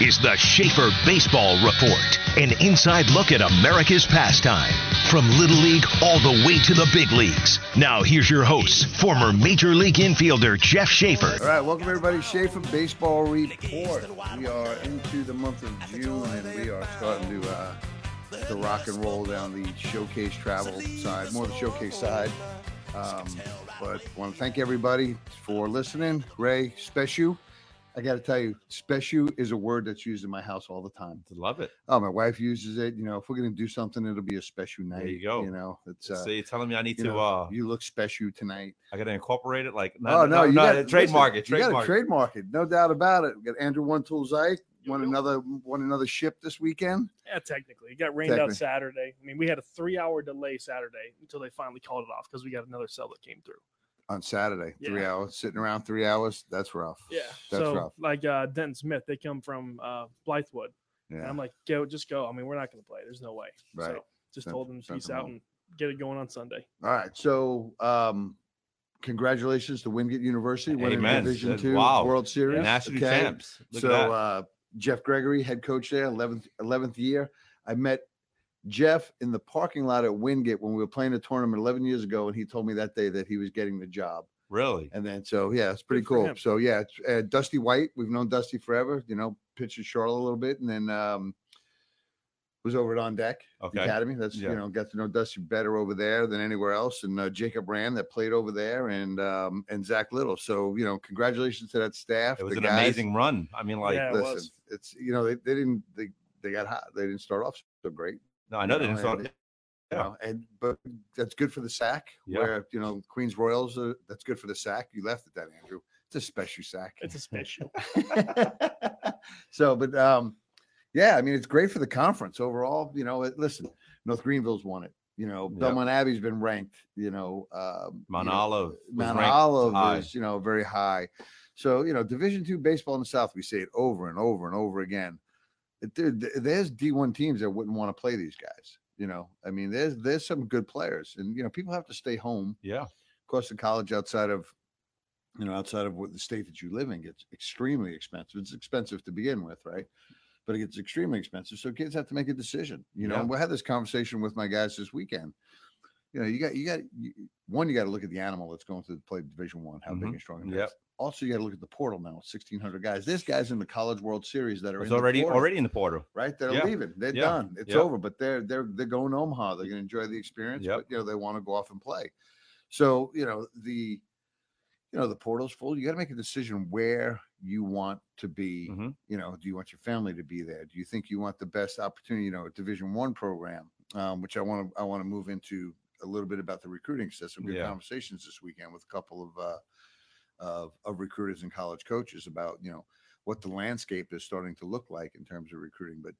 is the Schaefer Baseball Report, an inside look at America's pastime. From Little League all the way to the big leagues. Now, here's your host, former Major League infielder Jeff Schaefer. All right, welcome everybody. Schaefer Baseball Report. We are into the month of June, and we are starting to uh, to rock and roll down the showcase travel side, more the showcase side. Um, but want to thank everybody for listening. Ray, special. I got to tell you, special is a word that's used in my house all the time. Love it. Oh, my wife uses it. You know, if we're gonna do something, it'll be a special night. There you go. You know, it's uh, so you're telling me I need you to know, uh you look special tonight. I gotta incorporate it like oh no, you gotta, trademark listen, it. You got Trademark to it. trademark it, no doubt about it. We got Andrew One Tool Zyke won another won another ship this weekend. Yeah, technically, it got rained out Saturday. I mean, we had a three-hour delay Saturday until they finally called it off because we got another cell that came through. On Saturday. Three Yeah. hours sitting around three hours. That's rough. Yeah, that's so rough. like uh, Denton Smith, they come from uh, Blythewood, and Yeah, I'm like, go, just go. I mean, we're not going to play. There's no way. Right. So just Send- told them send peace them out and get it going on Sunday. All right. So, um, congratulations to Wingate University winning the Amen. Division That's- Two wow. World Series. National Okay. champs. Look so, at that. uh, Jeff Gregory, head coach there, 11th 11th year. I met Jeff in the parking lot at Wingate when we were playing a tournament 11 years ago, and he told me that day that he was getting the job. really? And then, so yeah, it's pretty Good cool. So yeah, it's, uh, Dusty White, we've known Dusty forever. You know, pitched in Charlotte a little bit, and then um, was over at On Deck Okay. Academy. That's Yeah. you know, got to know Dusty better over there than anywhere else, and uh, Jacob Rand that played over there, and um, and Zach Little. So you know, congratulations to that staff. It was an guys. amazing run. I mean, like Yeah, it Listen, was. it's you know they, they didn't they they got hot. They didn't start off so great. No, I know you they know, didn't start. and- you Yeah. know, and but that's good for the sack. Yeah. Where you know Queens Royals, uh, that's good for the sack. You left it that Andrew. It's a special sack. It's a special. so, but um, yeah, I mean, it's great for the conference overall. You know, it, listen, North Greenville's won it. You know, Yep. Belmont Abbey's been ranked. You know, um, Mount you know, Olive. was Mount Olive high. is you know very high. So you know, Division two baseball in the South, we say it over and over and over again. There's D one teams that wouldn't want to play these guys. You know, I mean, there's there's some good players, and you know, people have to stay home Yeah. cost of college outside of you know outside of what the state that you live in gets extremely expensive it's expensive to begin with right but it gets extremely expensive so kids have to make a decision you know Yeah. and we had this conversation with my guys this weekend you know you got you got you, one you got to look at the animal that's going to play division one how big Mhm. and strong it is. Also you got to look at the portal now 1600 guys there's guys in the college world series that are It's in the already portal already in the portal. right? They're Yeah. leaving. They're Yeah. done. It's Yeah. over. But they're they're they're going to Omaha. They're going to enjoy the experience. Yep. But you know they want to go off and play. So you know the you know the portal's full. You got to make a decision where you want to be. Mhm. You know, do you want your family to be there? Do you think you want the best opportunity? You know, a Division One program, um, which I want to I want to move into a little bit about the recruiting system. Good Yeah. conversations this weekend with a couple of uh, of of recruiters and college coaches about you know what the landscape is starting to look like in terms of recruiting. But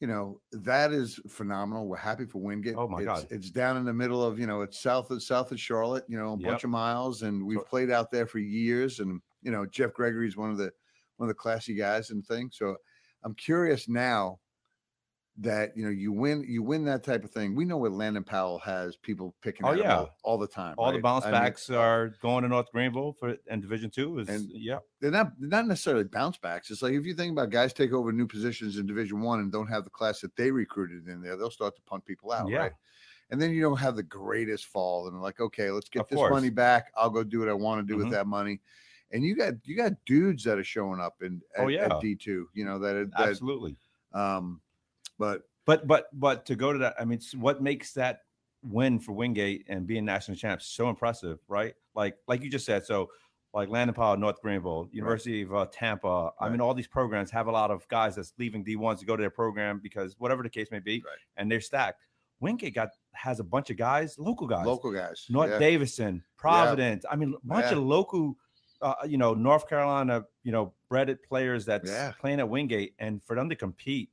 you know that is phenomenal. We're happy for Wingate. Oh, my it's, God. It's down in the middle of you know it's south of south of Charlotte. You know a Yep. bunch of miles, and we've played out there for years. And you know Jeff Gregory is one of the one of the classy guys and things. So I'm curious now that you know you win you win that type of thing. We know what Landon Powell has people picking Oh, yeah. all, all the time. All the right? bounce I mean, backs are going to North Greenville for and Division Two is And- yeah. they're not they're not necessarily bounce backs. It's like if you think about guys take over new positions in Division One and don't have the class that they recruited in there, they'll start to punt people out, Yeah. right? And then you don't have the greatest fall, and like, okay, let's get Of this course. money back. I'll go do what I want to do with Mhm. that money. And you got you got dudes that are showing up in Oh, at, yeah. D two, you know that, that Absolutely. um, but But but but to go to that, I mean, what makes that win for Wingate and being national champs so impressive, right? Like like you just said, so like Landon Powell, North Greenville, University of uh, Tampa. I mean, all these programs have a lot of guys that's leaving D ones to go to their program because whatever the case may be, Right. and they're stacked. Wingate got has a bunch of guys, local guys, local guys, North yeah. Davidson, Providence. I mean, a bunch Yeah. of local, uh, you know, North Carolina, you know, breaded players that's Yeah. playing at Wingate, and for them to compete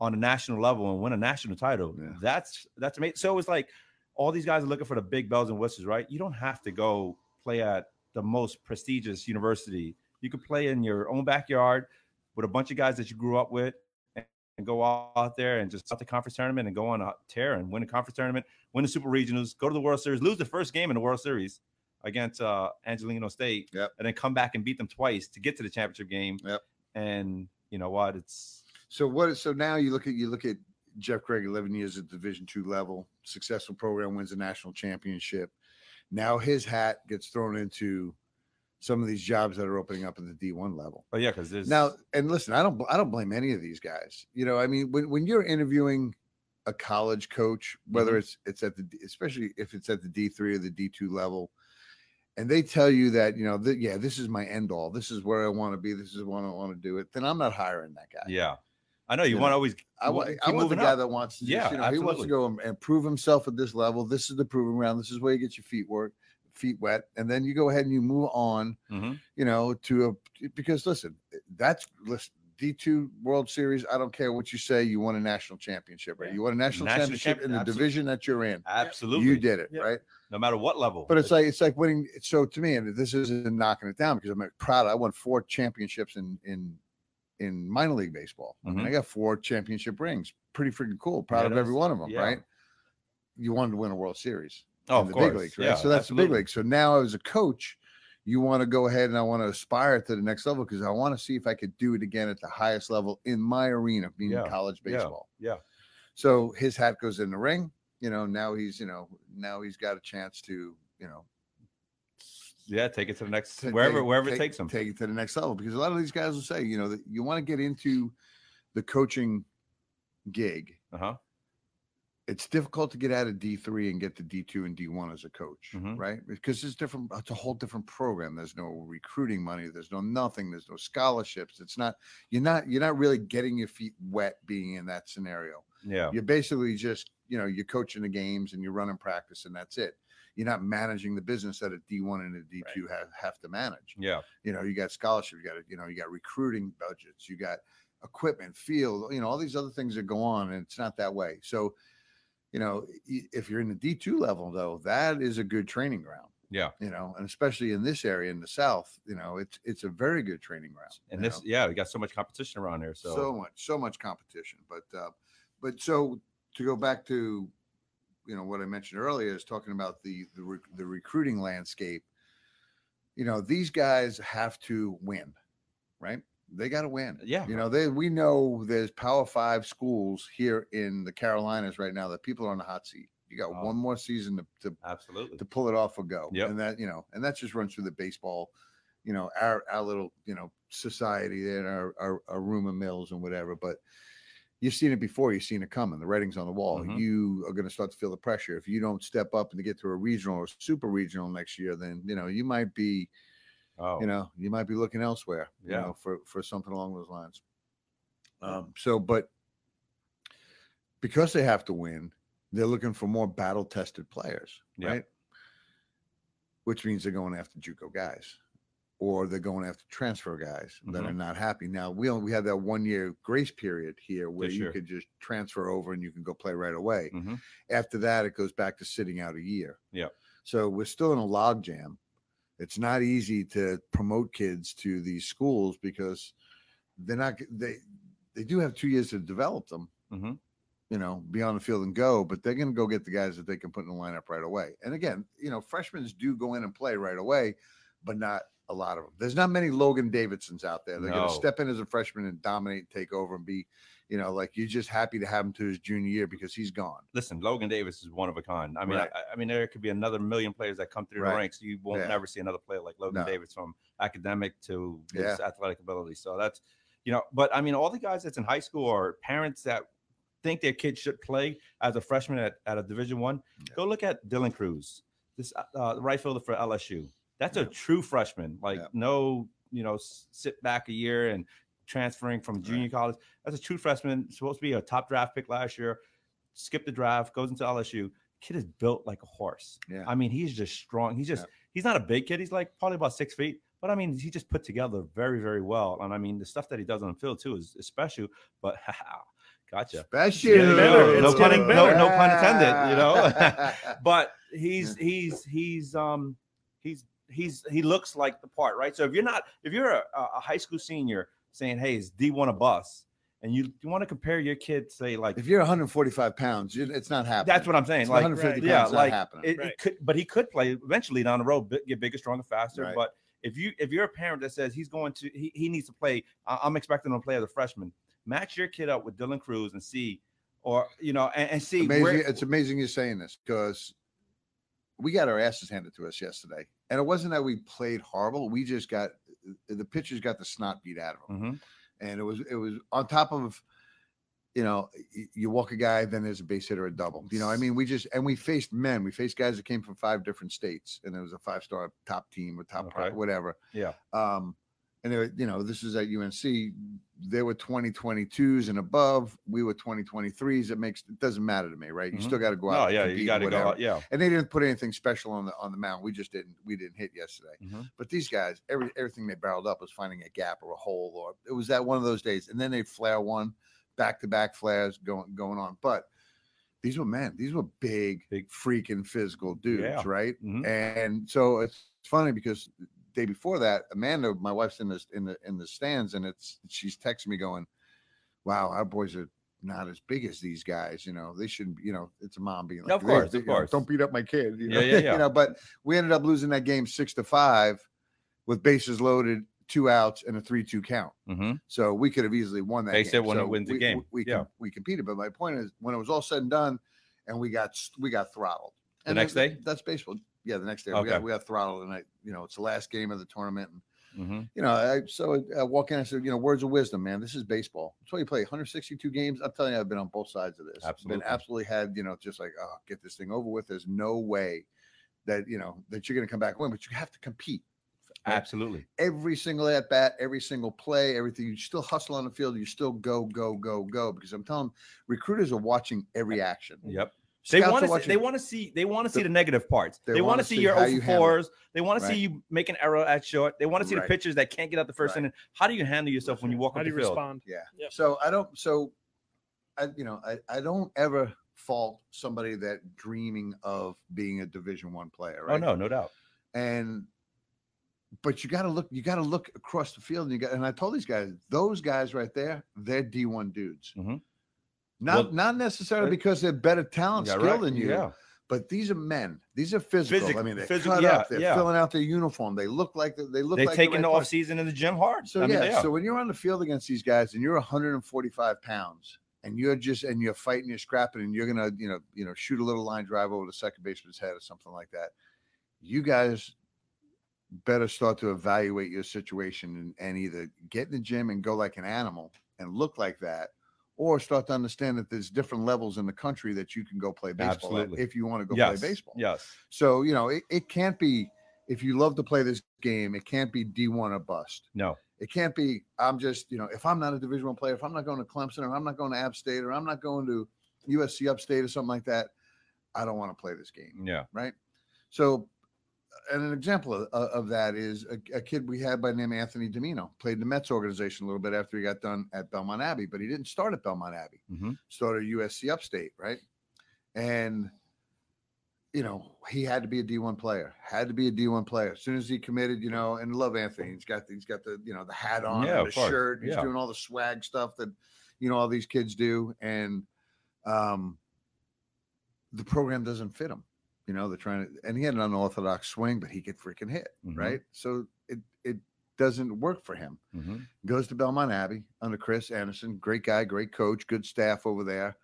on a national level and win a national title, Yeah. that's that's amazing. So it's like all these guys are looking for the big bells and whistles, right? You don't have to go play at the most prestigious university. You could play in your own backyard with a bunch of guys that you grew up with and, and go out there and just start the conference tournament and go on a tear and win the conference tournament, win the super regionals, go to the World Series, lose the first game in the World Series against uh Angelo State, Yep. and then come back and beat them twice to get to the championship game. Yep. And you know what? It's So what? So now you look at you look at Jeff Craig, eleven years at Division two level, successful program, wins a national championship. Now his hat gets thrown into some of these jobs that are opening up at the D one level. but yeah, because there's Now, and listen, I don't I don't blame any of these guys. You know, I mean, when when you're interviewing a college coach, whether Mm-hmm. it's it's at the especially if it's at the D three or the D two level, and they tell you that you know, that yeah, this is my end all, this is where I want to be, this is what I want to do it, then I'm not hiring that guy. yeah. I know you, You want know, to always I wa- want, keep I want the guy up. that wants to, just, Yeah, you know, he wants to go and, and prove himself at this level. This is the proving ground. This is where you get your feet work, feet wet, and then you go ahead and you move on. Mhm. You know, to a because listen, that's listen. D two World Series. I don't care what you say. You won a national championship, right? Yeah. You won a national, National championship in the absolutely. division that you're in. Absolutely, You did it, Yeah. right? no matter what level. But it's like it's like winning. So to me, and this isn't knocking it down because I'm proud. I won four championships in in in minor league baseball. I mean. I got four championship rings. Pretty freaking cool. Proud Yeah, of every one of them, Yeah. right? You wanted to win a World Series oh, the course, big leagues, right? yeah, so that's the big league. So now as a coach, you want to go ahead and I want to aspire to the next level because I want to see if I could do it again at the highest level in my arena, being Yeah, college yeah, baseball. yeah. So his hat goes in the ring. You know, now he's, you know, now he's got a chance to, you know, Yeah, take it to the next to wherever take- wherever take- it takes them. Take it to the next level because a lot of these guys will say, you know, that you want to get into the coaching gig. Uh huh. It's difficult to get out of D three and get to D two and D one as a coach, Mhm. right? Because it's different. It's a whole different program. There's no recruiting money. There's no nothing. There's no scholarships. It's not. You're not. You're not really getting your feet wet being in that scenario. Yeah. You're basically just, you know, you're coaching the games and you're running practice and that's it. You're not managing the business that a D1 and a D2 have, have to manage. Yeah. You know, you got scholarship, you got, you know, you got recruiting budgets, you got equipment, field, you know, all these other things that go on and it's not that way. So, you know, if you're in the D2 level though, that is a good training ground. Yeah. You know, and especially in this area in the South, you know, it's, it's a very good training ground. And this, know? yeah, we got so much competition around here. So, so much so much competition but uh but so to go back to you know what i mentioned earlier is talking about the the, rec- the recruiting landscape you know these guys have to win right they got to win yeah, you know they we know there's power five schools here in the carolinas right now that people are on the hot seat you got Oh. one more season to, to absolutely. to pull it off or go. Yeah. And that, you know, and that just runs through the baseball, you know, our our little, you know, society there, our our, our rumor mills and whatever. But you've seen it before, you've seen it coming. The writing's on the wall. Mhm. You are going to start to feel the pressure. If you don't step up and get to a regional or super regional next year, then you know you might be, Oh, you know, you might be looking elsewhere, you Yeah. know, for for something along those lines. Um, so but because they have to win, they're looking for more battle tested players, Yeah. right? Which means they're going after JUCO guys, or they're going after transfer guys that are Mhm. not happy. Now we only we had that one year grace period here where This you year. could just transfer over and you can go play right away. mhm. After that, it goes back to sitting out a year. Yeah. So we're still in a log jam. It's not easy to promote kids to these schools because they're not they they do have two years to develop them Mhm. you know, be on the field and go, but they're going to go get the guys that they can put in the lineup right away. And again, you know, freshmen do go in and play right away, but not a lot of them. There's not many Logan Davidsons out there. They're going to step in as a freshman and dominate, and take over, and be, you know, like you're just happy to have him to his junior year because he's gone. Listen, Logan Davidson is one of a kind. I mean, Right. I, I mean, there could be another million players that come through Right. the ranks. You won't Yeah. never see another player like Logan No. Davidson from academic to his Yeah. athletic ability. So that's, you know, but I mean, all the guys that's in high school are parents that think their kid should play as a freshman at, at a Division One. Yeah. Go look at Dylan Crews, this uh, right fielder for LSU. That's a true freshman. Like Yeah. no, you know, sit back a year and transferring from junior college. That's a true freshman. Supposed to be a top draft pick last year. Skip the draft, goes into LSU. Kid is built like a horse. Yeah. I mean, he's just strong. He's just he's not a big kid. He's like probably about six feet. But I mean, he just put together very, very well. And I mean, the stuff that he does on the field too is, is special. But gotcha. Special. Yeah, no pun- no- no pun intended, you know? But he's he's he's um he's he's he looks like the part, right? So if you're not if you're a, a high school senior saying, "Hey, is D one a bus?" and you you want to compare your kid, say like if you're 145 pounds, you- it's not happening. that's what I'm saying. It's Like 150 Right. yeah, pounds, not like happening. it, it could, but he could play eventually down the road, bi- get bigger, stronger, faster. Right. But if you if you're a parent that says he's going to he, he needs to play, I- I'm expecting him to play as a freshman. Match your kid up with Dylan Crews and see, or you know, and, and see amazing. where it's amazing you're saying this because we got our asses handed to us yesterday, and it wasn't that we played horrible. We just got the pitchers got the snot beat out of them, Mhm. and it was it was on top of. You know, you walk a guy, then there's a base hitter, a double. You know, I mean, we just and we faced men. We faced guys that came from five different states, and it was a five star top team or top Okay. whatever. yeah, Um, and they were, you know, this is at UNC. They were 2022s and above. We were 2023s. It makes it doesn't matter to me, right? You Mhm. still got to go out. and yeah, you got to go, out, yeah, And they didn't put anything special on the on the mound. We just didn't we didn't hit yesterday. Mhm. But these guys, every everything they barreled up was finding a gap or a hole, or it was that one of those days. And then they flare one, back to back flares going going on. But these were men. These were big, Big. freaking physical dudes, Yeah. right? Mhm. And so it's funny because day before that, Amanda, my wife's in the in the in the stands, and it's she's texting me going, "Wow, our boys are not as big as these guys. You know, they shouldn't. You know, it's a mom being like, Of course, they- of you know, course. don't beat up my kid." You know? Yeah, yeah, yeah. you know, but we ended up losing that game six to five with bases loaded, two outs, and a three-two count. Mhm. So we could have easily won that. Base game. hit when it So wins the we, game. We, we, Yeah. we competed, but my point is, when it was all said and done, and we got we got throttled. The next that- day? that's baseball. Yeah, the next day Okay. we got we got throttled, and I, you know, it's the last game of the tournament. And, Mhm. you know, I so I walk in, I said, you know, words of wisdom, man. This is baseball. That's why you play 162 games. I'm telling you, I've been on both sides of this. Absolutely. Been absolutely had, you know, just like, oh, get this thing over with. There's no way that you know that you're going to come back and win, but you have to compete Right. absolutely. every single at bat, every single play, everything. You still hustle on the field. You still go, go, go, go. Because I'm telling, recruiters are watching every action. Yep. They want to. watching- They want to see. They want to see the- the negative parts. they They, want wanna see see your how 0 you for handle it. 4s. They want to Right. see you make an error at short. They want to see Right. the pitchers that can't get out the first Right. inning. How do you handle yourself when you walk How do you field? respond? Yeah. Yep. So I don't. So I, you know, I, I don't ever fault somebody that dreaming of being a Division One player. Right? Oh no, no doubt. and but you got to look you got to look across the field and you got and i told these guys those guys right there they're d1 dudes Mhm. Not Well, not necessarily because they're better talent Yeah, skill right. than you Yeah. but these are men these are physical Physic- i mean they're physical, cut yeah, up they're yeah. filling out their uniform they look like they, they look They've like taken the right off season in the gym hard. so I yeah they are. so when you're on the field against these guys and you're 145 pounds and you're just and you're fighting you're scrapping and you're gonna you know you know shoot a little line drive over the second baseman's head or something like that you guys better start to evaluate your situation and, and either get in the gym and go like an animal and look like that or start to understand that there's different levels in the country that you can go play baseball Absolutely. if you want to go yes. play baseball Yes. so you know it, it can't be if you love to play this game it can't be d1 or bust No. it can't be i'm just you know if i'm not a division one player if i'm not going to clemson or i'm not going to app state or i'm not going to usc upstate or something like that i don't want to play this game Yeah. right so and an example of, of that is a, a kid we had by the name of anthony domino played in the mets organization a little bit after he got done at belmont abbey but he didn't start at belmont abbey Mhm. started at usc upstate right and you know, he had to be a D1 player. Had to be a D1 player. As soon as he committed, you know, and love Anthony. He's got the, he's got the you know the hat on, Yeah, the shirt. He's Yeah. doing all the swag stuff that you know all these kids do, and um, the program doesn't fit him. You know, they're trying to, and he had an unorthodox swing, but he could freaking hit, Mhm. right? So it it doesn't work for him Mhm. goes to Belmont Abbey under Chris Anderson. Great guy, great coach, good staff over there.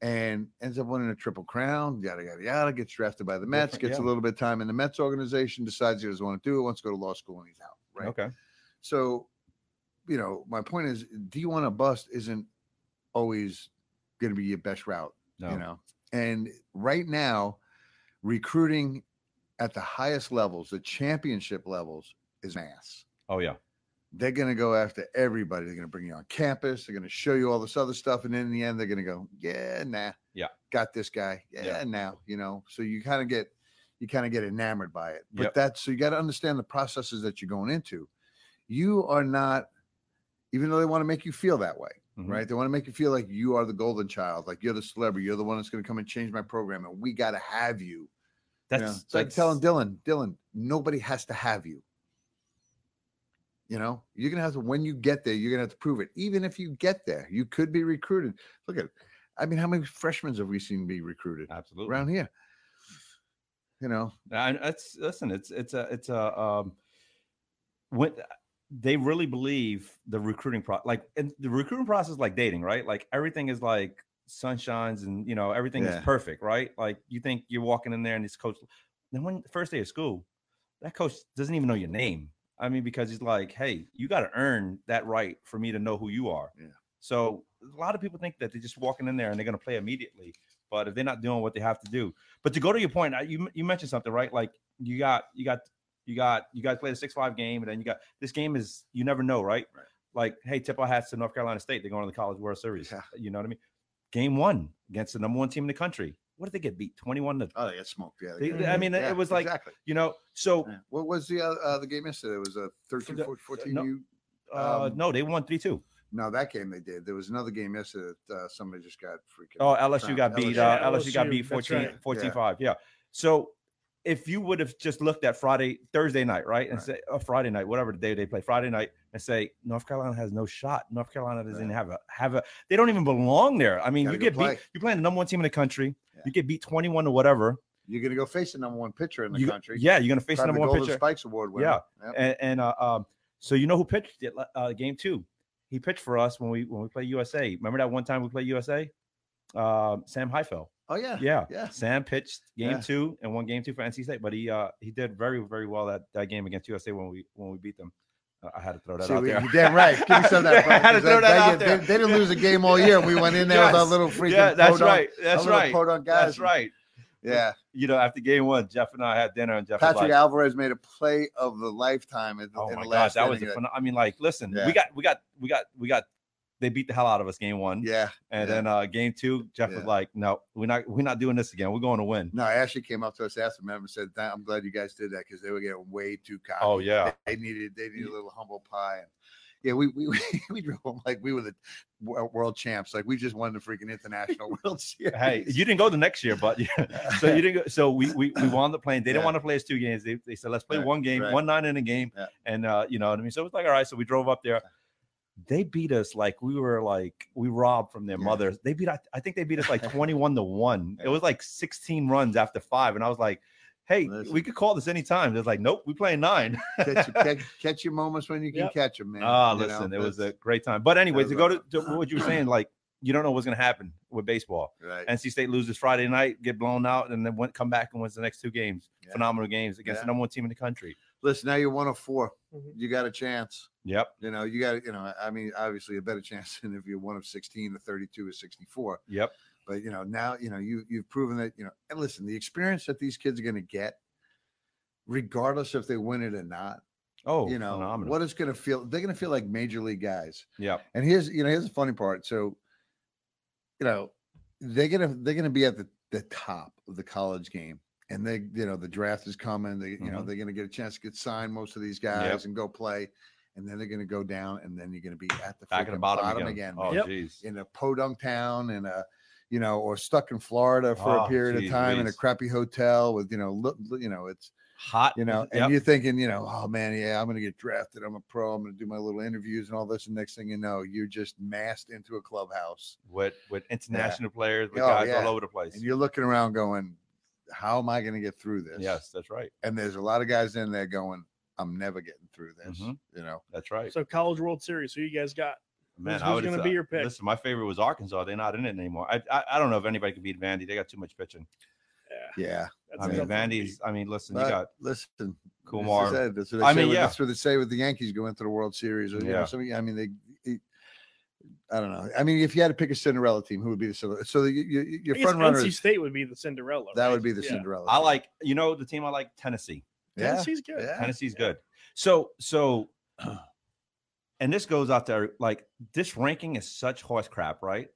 And ends up winning a triple crown, yada, yada, yada. Gets drafted by the Mets, gets a little bit of time in the Mets organization, decides he doesn't want to do it, wants to go to law school, and he's out. Right. Okay. So, you know, my point is do you want to bust isn't always going to be your best route, No. you know. And right now, recruiting at the highest levels, the championship levels, is mass Oh yeah. they're going to go after everybody. They're going to bring you on campus. They're going to show you all this other stuff, and then in the end, they're going to go, "Yeah, nah, Yeah. got this guy, yeah, Yeah. now." You know, so you kind of get you kind of get enamored by it. But Yep. that's so you got to understand the processes that you're going into. You are not, even though they want to make you feel that way, Mhm. right? They want to make you feel like you are the golden child, like you're the celebrity, you're the one that's going to come and change my program, and we got to have you. You That's, know, it's like telling Dylan, Dylan, nobody has to have you. You know, you're gonna have to when you get there, you're gonna have to prove it. Even if you get there, you could be recruited. Look at, I mean, how many freshmen have we seen be recruited absolutely. around here? You know, And it's listen, it's it's a it's a um when they really believe the recruiting pro like and the recruiting process like dating, right? Like everything is like sunshines and you know everything Yeah. is perfect, right? Like you think you're walking in there and this coach then when first day of school, that coach doesn't even know your name. I mean, because he's like, hey, you got to earn that right for me to know who you are. Yeah. So a lot of people think that they're just walking in there and they're going to play immediately, but if they're not doing what they have to do, but to go to your point, you you mentioned something right? Like you got you got you got you guys played a six five game, and then you got this game is you never know, right? Right. Like hey, tip our hats to North Carolina State. They're going to the College World Series. Yeah. You know what I mean? Game one against the number one team in the country. What did they get beat? Twenty one to Oh, they got smoked. Yeah. they- got- I mean, yeah, it was like exactly. you know. So Yeah. What was the uh, uh, the game yesterday? It was a 13 the- 14 no. U. uh, Um, no, they won three two. No, that game they did. There was another game yesterday that uh, somebody just got freaking. Oh, LSU trounced. got beat. LSU. Uh, Yeah, LSU got beat that's 14, right. 14 Yeah. 5. Yeah. So if you would have just looked at Friday, Thursday night, right, and Right. say, or Friday night, whatever the day they play, Friday night, and say North Carolina has no shot. North Carolina doesn't Right. have a have a. They don't even belong there. I mean, Gotta you get play. beat. You're playing the number one team in the country. Yeah. You get beat 21 to whatever. You're gonna go face the number one pitcher in the You- country. Yeah, you're gonna face the Probably number one Golden pitcher. Spikes Award winner. Yeah. Yep. And, and uh, um, so you know who pitched it? Uh, game two. He pitched for us when we when we play USA. Remember that one time we played USA? Um, Sam Highfill. Oh yeah. Yeah, Yeah. Sam pitched game Yeah. two and won game two for NC State, but he uh he did very very well that that game against USA when we when we beat them. Uh, I had to throw that See, out we, there. you're damn right. Give me some of that. I had to throw that out they, there. They, they didn't lose a game all year. We went in there with our little freaking. yeah, that's podunk- right. That's right. podunk guys. That's right. Yeah. You know, after game one, Jeff and I had dinner, and Jeff Patrick Alvarez made a play of the lifetime in, "Oh in my the gosh, that was a. I mean, like, listen, Yeah. we got we got we got we got they beat the hell out of us game one, Yeah. and yeah. then uh game two, Jeff was like, "No, we're not we're not doing this again. We're going to win." No, Ashley came up to us after the and said, "I'm glad you guys did that because they were getting way too cocky. Oh yeah, they needed they needed a little humble pie." And yeah, we we we drove them like we were the world champs. Like we just won the freaking international World Series. hey, you didn't go the next year, but so you didn't go. So we we, we wound up playing. They didn't Yeah. want to play us two games. They, they said let's play Right, one game, right. one nine in a game, Yeah. and uh, you know what I mean. So it was like all right. So we drove up there. They beat us like we were like we robbed from their Yeah. mothers. They beat. I think they beat us like twenty one to one. It was like sixteen runs after five, and I was like, hey, Listen. we could call this anytime. They're like, nope, we playing nine. catch, your- catch, catch your moments when you can Yep. catch them, man. Ah, you know? listen, it was a great time. But anyways, to go to, to what you were saying, like you don't know what's going to happen with baseball. right. NC State loses Friday night, get blown out, and then went, come back and wins the next two games. Yeah. Phenomenal games against Yeah. the number one team in the country. Listen, now you're one of 4 Mhm. You got a chance. Yep. You know, you got, you know, I mean, obviously a better chance than if you're one of 16 to 32 or 64. Yep. But you know, now you know you you've proven that you know. And listen, the experience that these kids are going to get, regardless if they win it or not, Oh, you know, phenomenal. what it's going to feel. They're going to feel like major league guys. Yep. And here's you know here's the funny part. So, you know, they're gonna they're gonna be at the the top of the college game, and they you know the draft is coming. They you know Mhm. they're gonna get a chance to get signed most of these guys and go play, and then they're gonna go down, and then you're gonna be at the Back at the freaking bottom, again. Oh, Yep. jeez. in a podunk town in a you know or stuck in Florida for a Oh, period geez of time in a crappy hotel with you know look you know it's Hot. you know and Yep. you're thinking you know oh man yeah i'm gonna get drafted i'm a pro i'm gonna do my little interviews and all this and next thing you know you're just massed into a clubhouse with with international players, with Oh, guys yeah. all over the place. and you're looking around going how am i gonna get through this Yes, that's right. and there's a lot of guys in there going i'm never getting through this Mhm. you know That's right. So College World Series, who you guys got? Man, who's- I who's gonna be your pick? Listen, my favorite was Arkansas. They're not in it anymore. I, I I don't know if anybody could beat Vandy. They got too much pitching. Yeah, yeah I mean, tough one to Vandy's. I mean, listen, but you got listen Kumar. This. That's what they I mean, with- yeah. That's what they say with the Yankees going to the World Series. Or, you know, Yeah. some, I mean, they, it- I don't know. I mean, if you had to pick a Cinderella team, who would be the Cinderella? So the, you, you, your front runner, NC State would be the Cinderella. that right? would be the Yeah. Cinderella. I team. like. You know, the team I like, Tennessee. Yeah, Tennessee's good. yeah. Tennessee's good. So so and this goes out there like this ranking is such horse crap, right?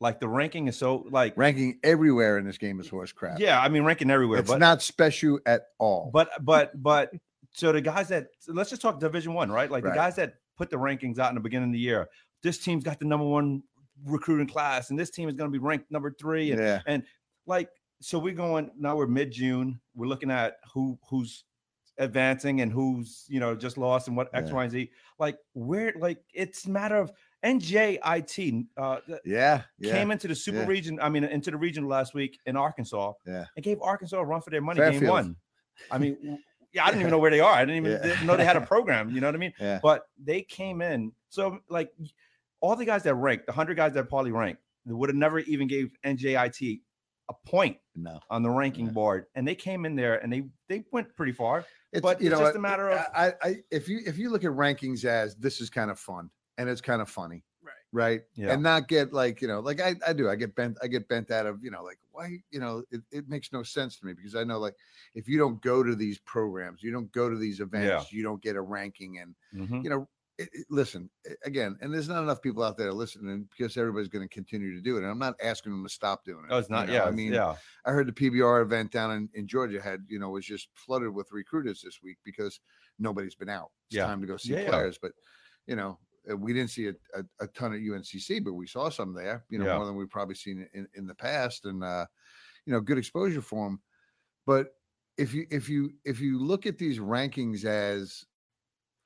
Like the ranking is so like ranking everywhere in this game is horse crap. yeah, I mean ranking everywhere, it's but not special at all. but but but so the guys that let's just talk division one, right? Like Right. the guys that put the rankings out in the beginning of the year. This team's got the number one recruiting class, and this team is going to be ranked number three. And yeah, like so we're going now we're mid-june we're looking at who who's advancing and who's you know just lost and what x Yeah. y and z like where like it's a matter of njit uh yeah, yeah. came into the super yeah. region i mean into the region last week in arkansas Yeah. and gave arkansas a run for their money Fairfield. game one i mean yeah, I didn't even know where they are. I didn't even didn't know they had a program. You know what I mean? Yeah. But they came in. So like all the guys that ranked, the hundred guys that probably ranked, would have never even gave NJIT a point No. on the ranking Yeah. board, and they came in there and they they went pretty far. It's, But you it's know, just a matter of- I, I if you if you look at rankings as this is kind of fun and it's kind of funny, Right. right? Yeah. And not get like you know, like I I do, I get bent, I get bent out of you know, like why you know, it, it makes no sense to me because I know like if you don't go to these programs, you don't go to these events, you don't get a ranking, and Mhm. you know. It, it- listen again, and there's not enough people out there listening because everybody's going to continue to do it. And I'm not asking them to stop doing it. No, it's you not. know, yeah, I mean, yeah, I heard the PBR event down in, in Georgia had, you know, was just flooded with recruiters this week because nobody's been out. It's Yeah. time to go see Yeah, yeah. players. But, you know, uh, we didn't see a, a, a ton at UNCC, but we saw some there, you know, Yeah. more than we've probably seen in, in the past. And, uh, you know, good exposure for them. But if you, if you, if you look at these rankings as,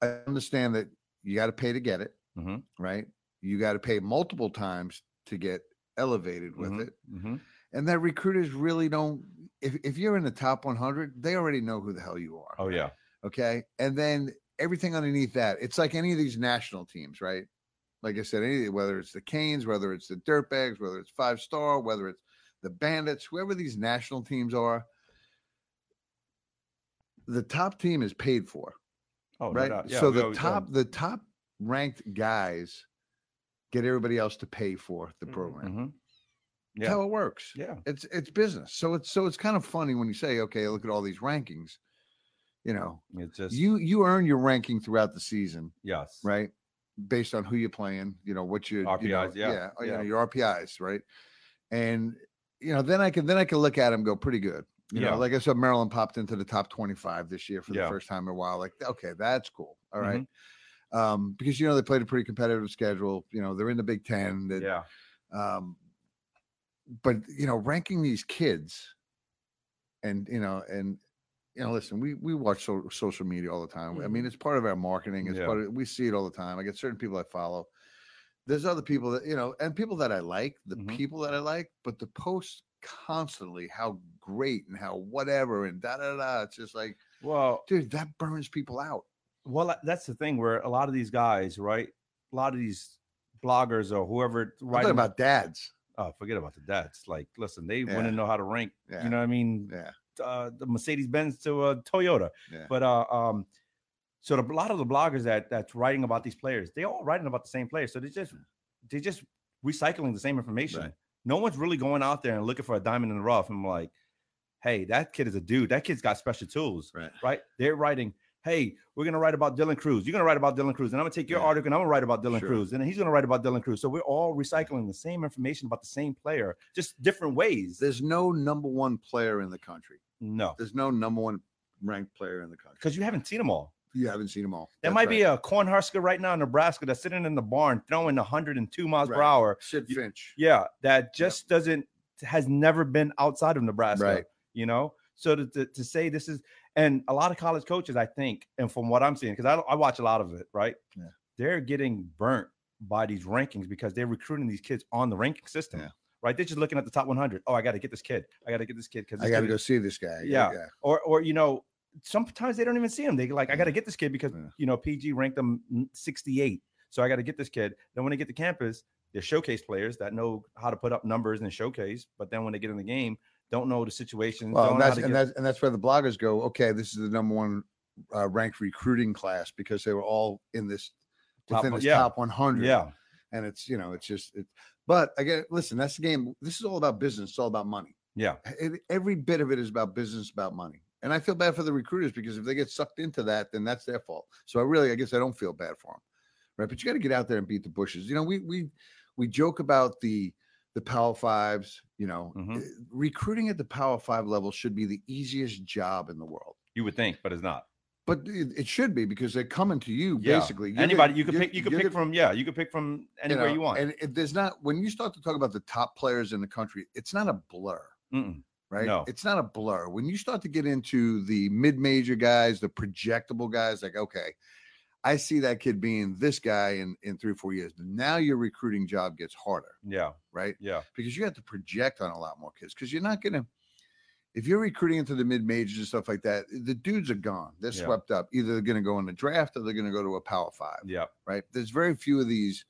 I understand that you got to pay to get it, Mhm. right? You got to pay multiple times to get elevated with Mhm. it Mhm. and that recruiters really don't if, if you're in the top 100 they already know who the hell you are Oh yeah, okay and then everything underneath that it's like any of these national teams right like i said any whether it's the canes whether it's the dirtbags whether it's five star whether it's the bandits whoever these national teams are the top team is paid for oh right doubt. Yeah, so the top um, the top ranked guys get everybody else to pay for the Mhm. program mhm. that's Yeah. how it works Yeah, it's it's business. So it's so it's kind of funny when you say, okay, look at all these rankings. You know, it's just you you earn your ranking throughout the season, yes, right? Based on who you're playing, you know what you you know, RPIs, yeah, you know yeah. your RPIs, right? And you know then I can then I can look at them go pretty good. You Yeah. know, like I said, Maryland popped into the top 25 this year for Yeah. the first time in a while. Like, okay, that's cool. All right. Mm-hmm. Um, because you know they played a pretty competitive schedule. You know, they're in the Big Ten. That Yeah, um but you know ranking these kids and you know and you know listen we we watch so, social media all the time i mean Mhm. it's part of our marketing it's Yeah. part of we see it all the time i get certain people i follow there's other people that you know and people that i like the Mhm. people that i like but the posts constantly how great and how whatever and da da da it's just like well, dude that burns people out well, that's the thing where a lot of these guys, right? A lot of these bloggers or whoever writing about dads oh, forget about the dads. Like, listen, they want to know how to rank. Yeah. You know what I mean? yeah uh, the Mercedes Benz to a Toyota. Yeah. But uh, um, so the, a lot of the bloggers that that's writing about these players, they all writing about the same players. So they just they just recycling the same information. Right. No one's really going out there and looking for a diamond in the rough. and I'm like, hey, that kid is a dude. That kid's got special tools. Right. Right. They're writing. Hey, we're gonna write about Dylan Crews. You're gonna write about Dylan Crews, and I'm gonna take your Yeah. article and I'm gonna write about Dylan Sure. Crews, and then he's gonna write about Dylan Crews. So we're all recycling the same information about the same player, just different ways. there's no number one player in the country no, there's no number one ranked player in the country because you haven't seen them all. You haven't seen them all. There That's might be right. a cornhusker right now in Nebraska that's sitting in the barn throwing 102 miles per hour. Sidd Finch. Yeah, that just doesn't has never been outside of Nebraska. Right. You know, so to, to, to say this is and a lot of college coaches, I think, and from what I'm seeing, because I, I watch a lot of it, right? Yeah. They're getting burnt by these rankings because they're recruiting these kids on the ranking system. Yeah. Right. They're just looking at the top 100. Oh, I got to get this kid. I got to get this kid because I got to go see this guy. Yeah. or or you know sometimes they don't even see him they like i got to get this kid because Yeah. you know pg ranked them 68 so i got to get this kid then when they get to campus they're showcase players that know how to put up numbers and showcase but then when they get in the game don't know the situation. Well, and that's and get- that's and that's where the bloggers go. Okay, this is the number one uh, ranked recruiting class because they were all in this Top within this yeah. top 100. yeah and it's you know it's just it. But again, listen, that's the game. This is all about business. It's all about money. yeah It- every bit of it is about business, about money. And I feel bad for the recruiters because if they get sucked into that, then that's their fault. So I really, I guess I don't feel bad for them, right? But you got to get out there and beat the bushes. You know, we we we joke about the the Power Fives. You know, Mhm. eh, recruiting at the Power Five level should be the easiest job in the world. you would think but it's not But it, it should be because they're coming to you yeah. basically. You're anybody the- you could pick you could pick the- from yeah you could pick from anywhere you, know, want And it, there's not when you start to talk about the top players in the country, it's not a blur Mm-mm. Right? No. It's not a blur. When you start to get into the mid-major guys, the projectable guys, like okay, I see that kid being this guy in in three or four years. Now your recruiting job gets harder, yeah right? yeah Because you have to project on a lot more kids because you're not gonna. if you're recruiting into the mid majors and stuff like that, the dudes are gone. They're Yeah. swept up. Either they're going to go in the draft or they're going to go to a power five, Yeah. right? There's very few of these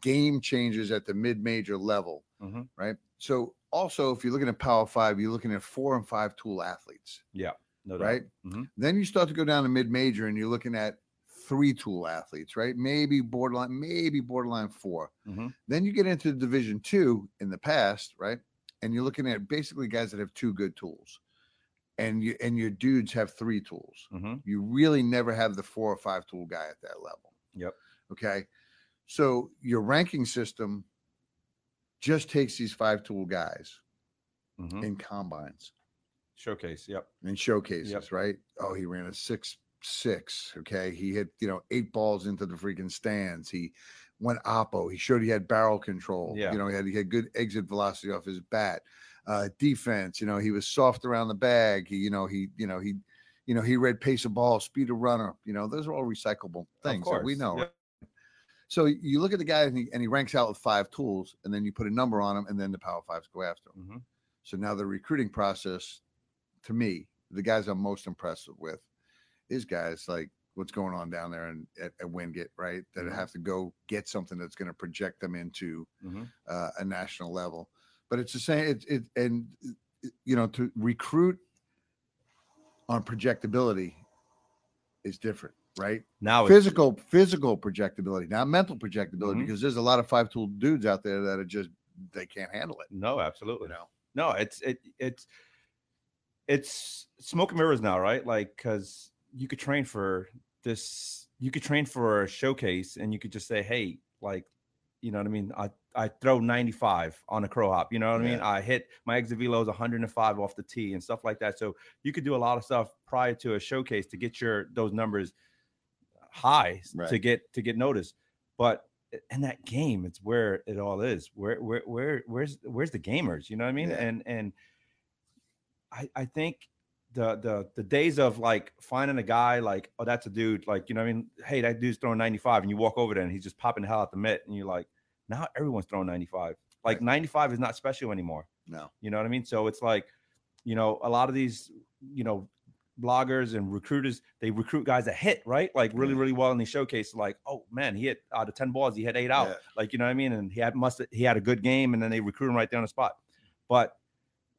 game changers at the mid major level, Mhm. right? So also, if you're looking at power five, you're looking at four and five tool athletes, Yeah, No doubt. right? Mhm. Then you start to go down to mid major and you're looking at three tool athletes, right? Maybe borderline, maybe borderline 4 Mhm. Then you get into Division two in the past, right? And you're looking at basically guys that have two good tools, and you and your dudes have three tools. Mhm. You really never have the four or five tool guy at that level. Yep. Okay. So your ranking system just takes these five tool guys Mhm. in combines Showcase. Yep. and showcases, right? Oh, he ran a six six. Okay. He hit, you know, eight balls into the freaking stands. He went oppo. He showed he had barrel control. Yeah. You know, he had he had good exit velocity off his bat. Uh defense, you know, he was soft around the bag. He, you know, he, you know, he, you know, he read pace of ball, speed of runner. You know, those are all recyclable things that we know. yep. So you look at the guy and he, and he ranks out with five tools, and then you put a number on him, and then the power fives go after him. Mhm. So now the recruiting process, to me, the guys I'm most impressed with is guys like what's going on down there in, at, at Wingate, right? That Mhm. have to go get something that's going to project them into Mhm. uh, a national level. But it's the same. It, it and uh, you know to recruit on projectability is different, right? Now physical physical projectability, not mental projectability, Mhm. because there's a lot of five tool dudes out there that are just they can't handle it. No, absolutely. no. No, it's it it's it's smoke and mirrors now, right? Like because you could train for this, you could train for a showcase, and you could just say, hey, like, you know what I mean? I I throw 95 on a crow hop. You know what I mean? I hit my exit velo is 105 off the tee and stuff like that. So you could do a lot of stuff prior to a showcase to get your those numbers high s- to get to get noticed. But eh, in that game, it's where it all is. Where where where where's where's the gamers? You know what I mean? Yeah. And and I I think the the the days of like finding a guy like oh that's a dude like you know what I mean hey that dude's throwing 95 and you walk over there and he's just popping the hell out the mitt and you're like now everyone's throwing 95 like Right. 95 is not special anymore no, you know what I mean so it's like you know a lot of these you know bloggers and recruiters they recruit guys that hit right like really really well in these showcases like oh man he hit out of 10 balls he had eight out Yeah. like you know what I mean and he had must he had a good game and then they recruit him right there on the spot but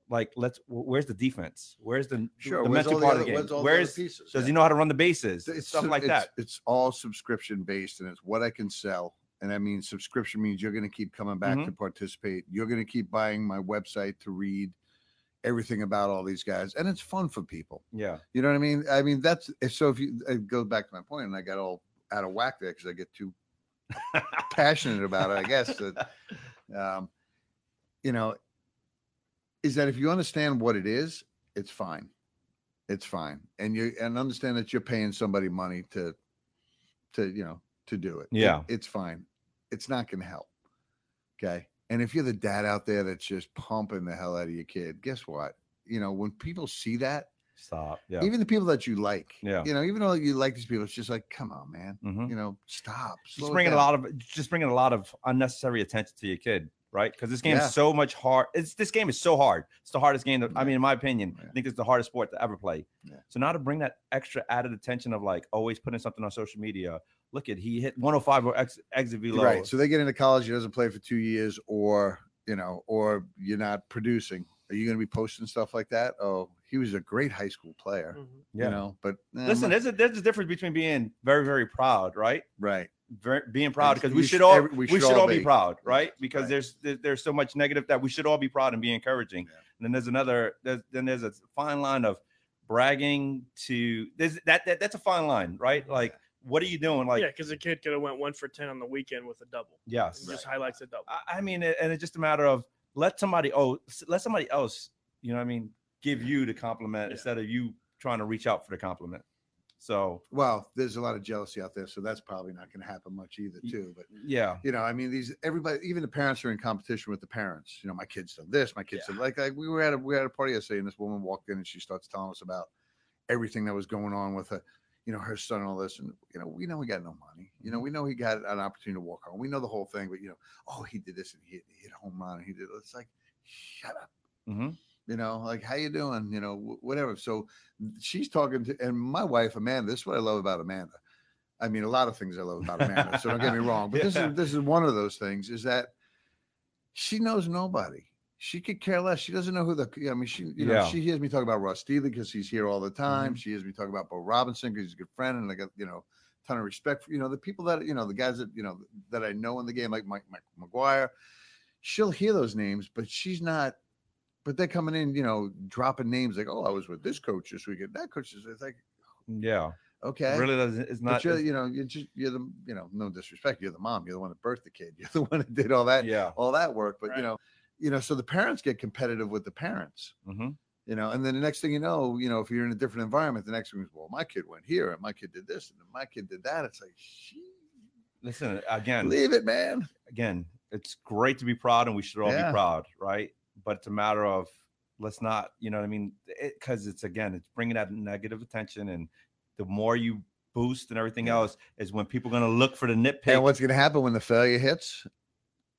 like let's where's the defense where's the, sure. the where's mental part of the game where's pieces? does Yeah. he know how to run the bases It's stuff like it's- that It's all subscription based, and it's what I can sell. And i mean subscription means you're going to keep coming back Mhm. to participate. You're going to keep buying my website to read everything about all these guys, and it's fun for people. yeah You know what I mean? I mean that's if so. If you it goes back to my point, and I got all out of whack there because I get too passionate about it. I guess that, um, you know, is that if you understand what it is, it's fine. It's fine, and you and understand that you're paying somebody money to, to you know, to do it. It- Yeah. it's fine. It's not going to help. Okay, and if you're the dad out there that's just pumping the hell out of your kid, guess what? You know, when people see that, stop yeah even the people that you like, Yeah. you know, even though you like these people, it's just like, come on, man, Mhm. you know, stop. just bringing a lot of just bringing a lot of unnecessary attention to your kid right because this game Yeah. is so much hard it's this game is so hard it's the hardest game that, i mean in my opinion Yeah. i think it's the hardest sport to ever play Yeah. so now to bring that extra added attention of like always putting something on social media look at he hit 105 or ex, exit velo Right. So they get into college, he doesn't play for two years, or you know, or you're not producing. Are you going to be posting stuff like that? Oh, he was a great high school player, Mhm. yeah you know, but eh, listen there's a there's a difference between being very very proud right right. very, being proud because you we should all every- we should, all be, proud, right? Because right. there's there's so much negative that we should all be proud and be encouraging. Yeah. And then there's another there's, then there's a fine line of bragging to there's that, that that's a fine line, right? Like what are you doing? Like yeah, because the kid could have went one for ten on the weekend with a double. yes, It just highlights a double. I, I mean, it- and it's just a matter of let somebody oh let somebody else you know what I mean give you the compliment Yeah. instead of you trying to reach out for the compliment. So Well, there's a lot of jealousy out there, so that's probably not going to happen much either, too. But yeah, you know, I mean, these everybody, even the parents are in competition with the parents. You know, my kids done this, my kids done like like we were at a we had a party yesterday, and this woman walked in and she starts telling us about everything that was going on with her, you know, her son and all this. And you know, we know he got no money. You know, we know he got an opportunity to walk home. We know the whole thing, but you know, oh, he did this and he hit, hit home run and he did. It's like, shut up. hmm you know, like how you doing, you know, wh- whatever. So she's talking to, and my wife Amanda. This is what I love about Amanda. I mean, a lot of things I love about Amanda. so don't get me wrong, but this is this is one of those things. Is that she knows nobody. She could care less. She doesn't know who the. I mean, she you know Yeah. she hears me talk about Ross Steely because he's here all the time. Mhm. She hears me talk about Bo Robinson because he's a good friend, and I got you know ton of respect for you know the people that you know the guys that you know that I know in the game like Mike, Mike McGuire. She'll hear those names, but she's not. But they're coming in, you know, dropping names like, "Oh, I was with this coach this weekend. That coach is." It's like, Yeah. okay, It really doesn't. It's not. you know, you're just you're the you know, no disrespect, you're the mom, you're the one that birthed the kid, you're the one that did all that, yeah. all that work. But Right. you know, you know, so the parents get competitive with the parents hmm you know, and then the next thing you know, you know, if you're in a different environment, the next thing is, well, my kid went here and my kid did this and my kid did that. It's like, "Shee, Listen again. leave it, man. again, it's great to be proud and we should all Yeah. be proud, right? But it's a matter of let's not, you know what I mean? Because it's again, it's bringing that negative attention. And the more you boost and everything Yeah. else is when people are going to look for the nitpick. And what's going to happen when the failure hits?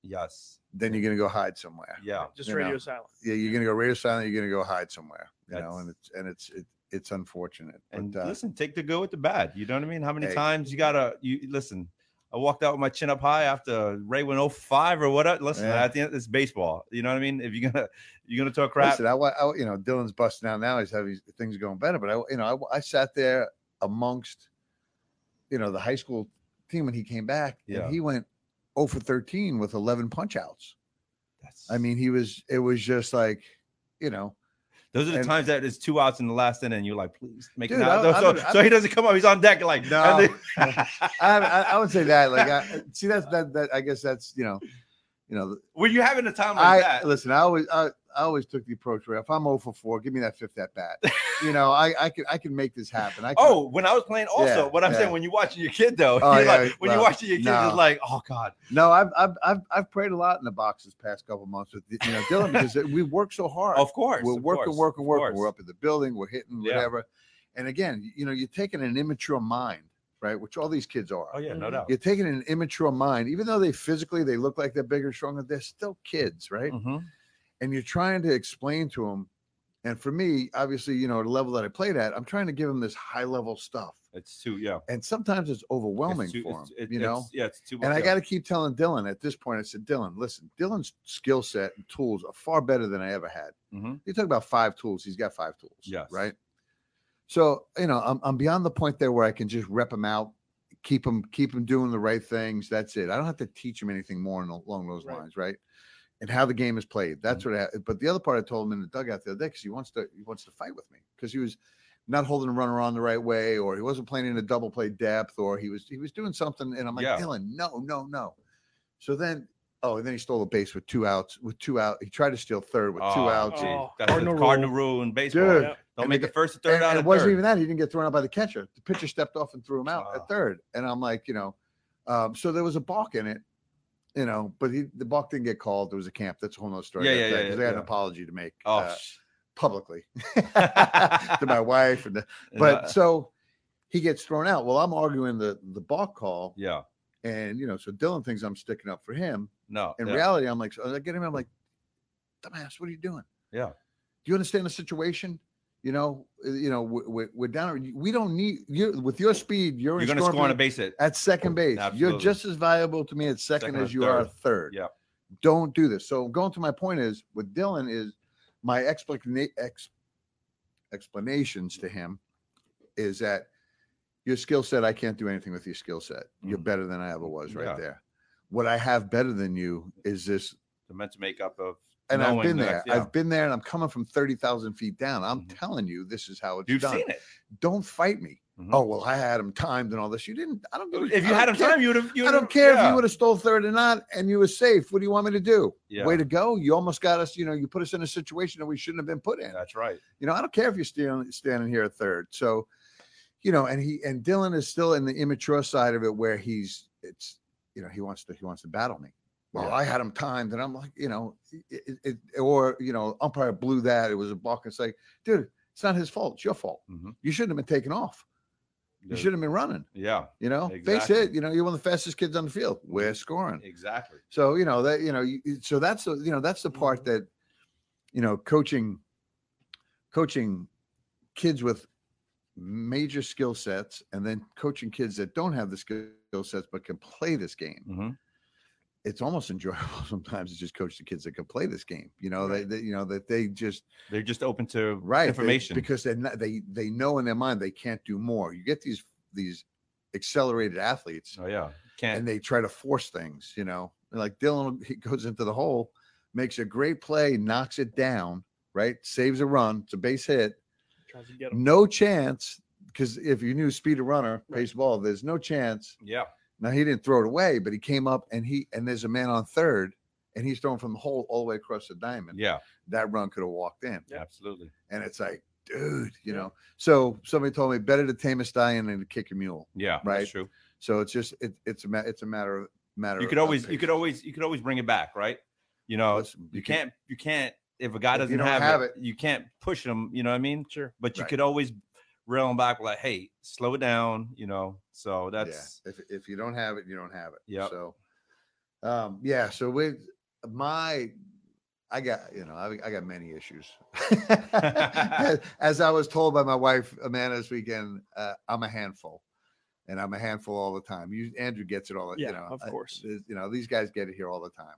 yes. Then you're going to go hide somewhere. Yeah. Just You radio know. silence. Yeah, you're going to go radio silent. You're going to go hide somewhere. You know, and it's and it's it, it's unfortunate. And but, uh, listen, take the good with the bad. You know what I mean? How many Hey. times you gotta you listen? I walked out with my chin up high after Ray went 05 or whatever. Listen, Yeah. at the end, it's baseball. You know what I mean? If you're gonna you're gonna talk crap, Listen, I, wa- I, you know, Dylan's busting out now. He's having things going better, but I, you know, I, I sat there amongst, you know, the high school team when he came back, Yeah. and he went 0 for 13 with 11 punch outs. that's, I mean, he was. It was just like, you know, Those are the And- times that it's two outs in the last inning, and you're like, please make Dude, it out. I- So, I've so he doesn't come up. He's on deck, like No. then- I, I, I would say that. Like, I, see, that's that. That I guess that's you know, you know, when you're having a time like I that, listen. I always, I, I always took the approach where if I'm 0 for 4, give me that fifth at bat. You know, I, I can, I can make this happen. I can, oh, when I was playing, also, Yeah, what I'm yeah. saying, when you're watching your kid, though, Oh, you're yeah, like, when you're watching your kid, no. it's like, oh god, No, I've, I've I've I've prayed a lot in the box this past couple months with you know Dylan because we work so hard. of course, we're of working, course, working, working. We're up at the building. We're hitting Yeah. whatever. And again, you know, you're taking an immature mind, right? Which all these kids are. Oh yeah, no Mhm. doubt. You're taking an immature mind, even though they physically they look like they're bigger, stronger. They're still kids, right? Mhm. And you're trying to explain to them. And for me, obviously, you know, the level that I played at, I'm trying to give him this high level stuff. It's too, yeah, And sometimes it's overwhelming it's too, for it's- it- you know. it's- yeah, it's too. And I got to keep telling Dylan at this point. I said, Dylan, listen, Dylan's skill set and tools are far better than I ever had. Mhm. You talk about five tools. He's got five tools. Yes. Right. So you know, I'm I'm beyond the point there where I can just rep him out, keep him keep him doing the right things. That's it. I don't have to teach him anything more along those Right. lines, right? And how the game is played. That's Mm-hmm. what. I, but the other part, I told him in the dugout the other day because he wants to he wants to fight with me because he was not holding the runner on the right way, or he wasn't playing in a double play depth, or he was he was doing something. And I'm like, Yeah. Dylan, no, no, no. So then, oh, and then he stole a base with two outs. With two out, he tried to steal third with two Oh, outs. gee, Oh, That's cardinal the rule. cardinal rule in baseball. Dude, Yep. Don't and make the- the first or third and, out and of it wasn't even that. He didn't get thrown out by the catcher. The pitcher stepped off and threw him out Oh. at third. And I'm like, you know, um, so there was a balk in it, you know, but he, the balk didn't get called. There was a camp. That's a whole nother story. Yeah, yeah, yeah, yeah, I had an apology to make Oh, uh, publicly to my wife. And the, but uh, so he gets thrown out. Well, I'm arguing the the balk call, yeah, and you know, so Dylan thinks I'm sticking up for him. no, In yeah. reality, I'm like, so I get him. I'm like, dumbass, what are you doing? Yeah. Do you understand the situation? You know, uh, you know, we- we- we're down. We don't need you with your speed. You're, you're going to score on a base hit. at second base. You're just as valuable to me at second, Second as you are third. third. Yeah. Don't do this. So going to my point is with Dylan is my explana- ex- explanations to him is that your skill set, I can't do anything with your skill set. You're Mhm. better than I ever was right Yeah. there. What I have better than you is this The mental makeup of and I've been there. yeah. I've been there, and I'm coming from thirty thousand feet down. I'm Mhm. telling you, this is how it's You've done. seen it. Don't fight me. Mhm. Oh well, I had him timed and all this. You didn't. I don't. If I you had him timed, you would have. I don't care if you would have stole third or not, and you were safe. What do you want me to do? Yeah. Way to go! You almost got us. You know, you put us in a situation that we shouldn't have been put in. That's right. You know, I don't care if you're standing standing here at third. So, you know, and he and Dylan is still in the immature side of it, where he's it's you know he wants to he wants to battle me. Well, Yeah. I had him timed, and I'm like, you know, it, it, it- or you know, umpire blew that. It was a block, It's like, dude, it's not his fault. It's your fault. Mhm. You shouldn't have been taken off. You should have been running. Yeah, You know, Exactly. hit. You know, you're one of the fastest kids on the field. We're scoring. exactly. So you know that you know, you, so that's the you know that's the part Mm-hmm. that you know coaching coaching kids with major skill sets and then coaching kids that don't have the skill sets but can play this game Mhm. It's almost enjoyable sometimes to just coach the kids that can play this game you know Right. they, they you know that they just They're just open to right they- information. because they they they know in their mind they can't do more you get these these accelerated athletes oh yeah, can't. and they try to force things you know like dylan he goes into the hole makes a great play knocks it down right saves a run it's a base hit Tries to get no chance because if you knew speed of runner Right. pace ball there's no chance yeah, now he didn't throw it away but he came up and he and there's a man on third and he's throwing from the hole all the way across the diamond yeah, that run could have walked in Yeah. absolutely. and it's like dude you Yeah. know so somebody told me better to tame a stallion than to kick a mule Yeah, Right. That's true. so it's just it, it's a it's a matter of matter You could always, you could always, you could always bring it back, right? You know, Listen, you can't, you can't. If a guy doesn't you have, have it, it- you can't push him. You know what I mean? Sure. But you Right. could always reel him back, like, hey, slow it down. You know, so that's yeah. If if you don't have it, you don't have it. Yeah. So, um, yeah. So with my, I got you know I, I got many issues. as, as I was told by my wife Amanda this weekend, uh, I'm a handful, and I'm a handful all the time. You Andrew gets it all. Yeah, you know, of course. there's- you know these guys get it here all the time.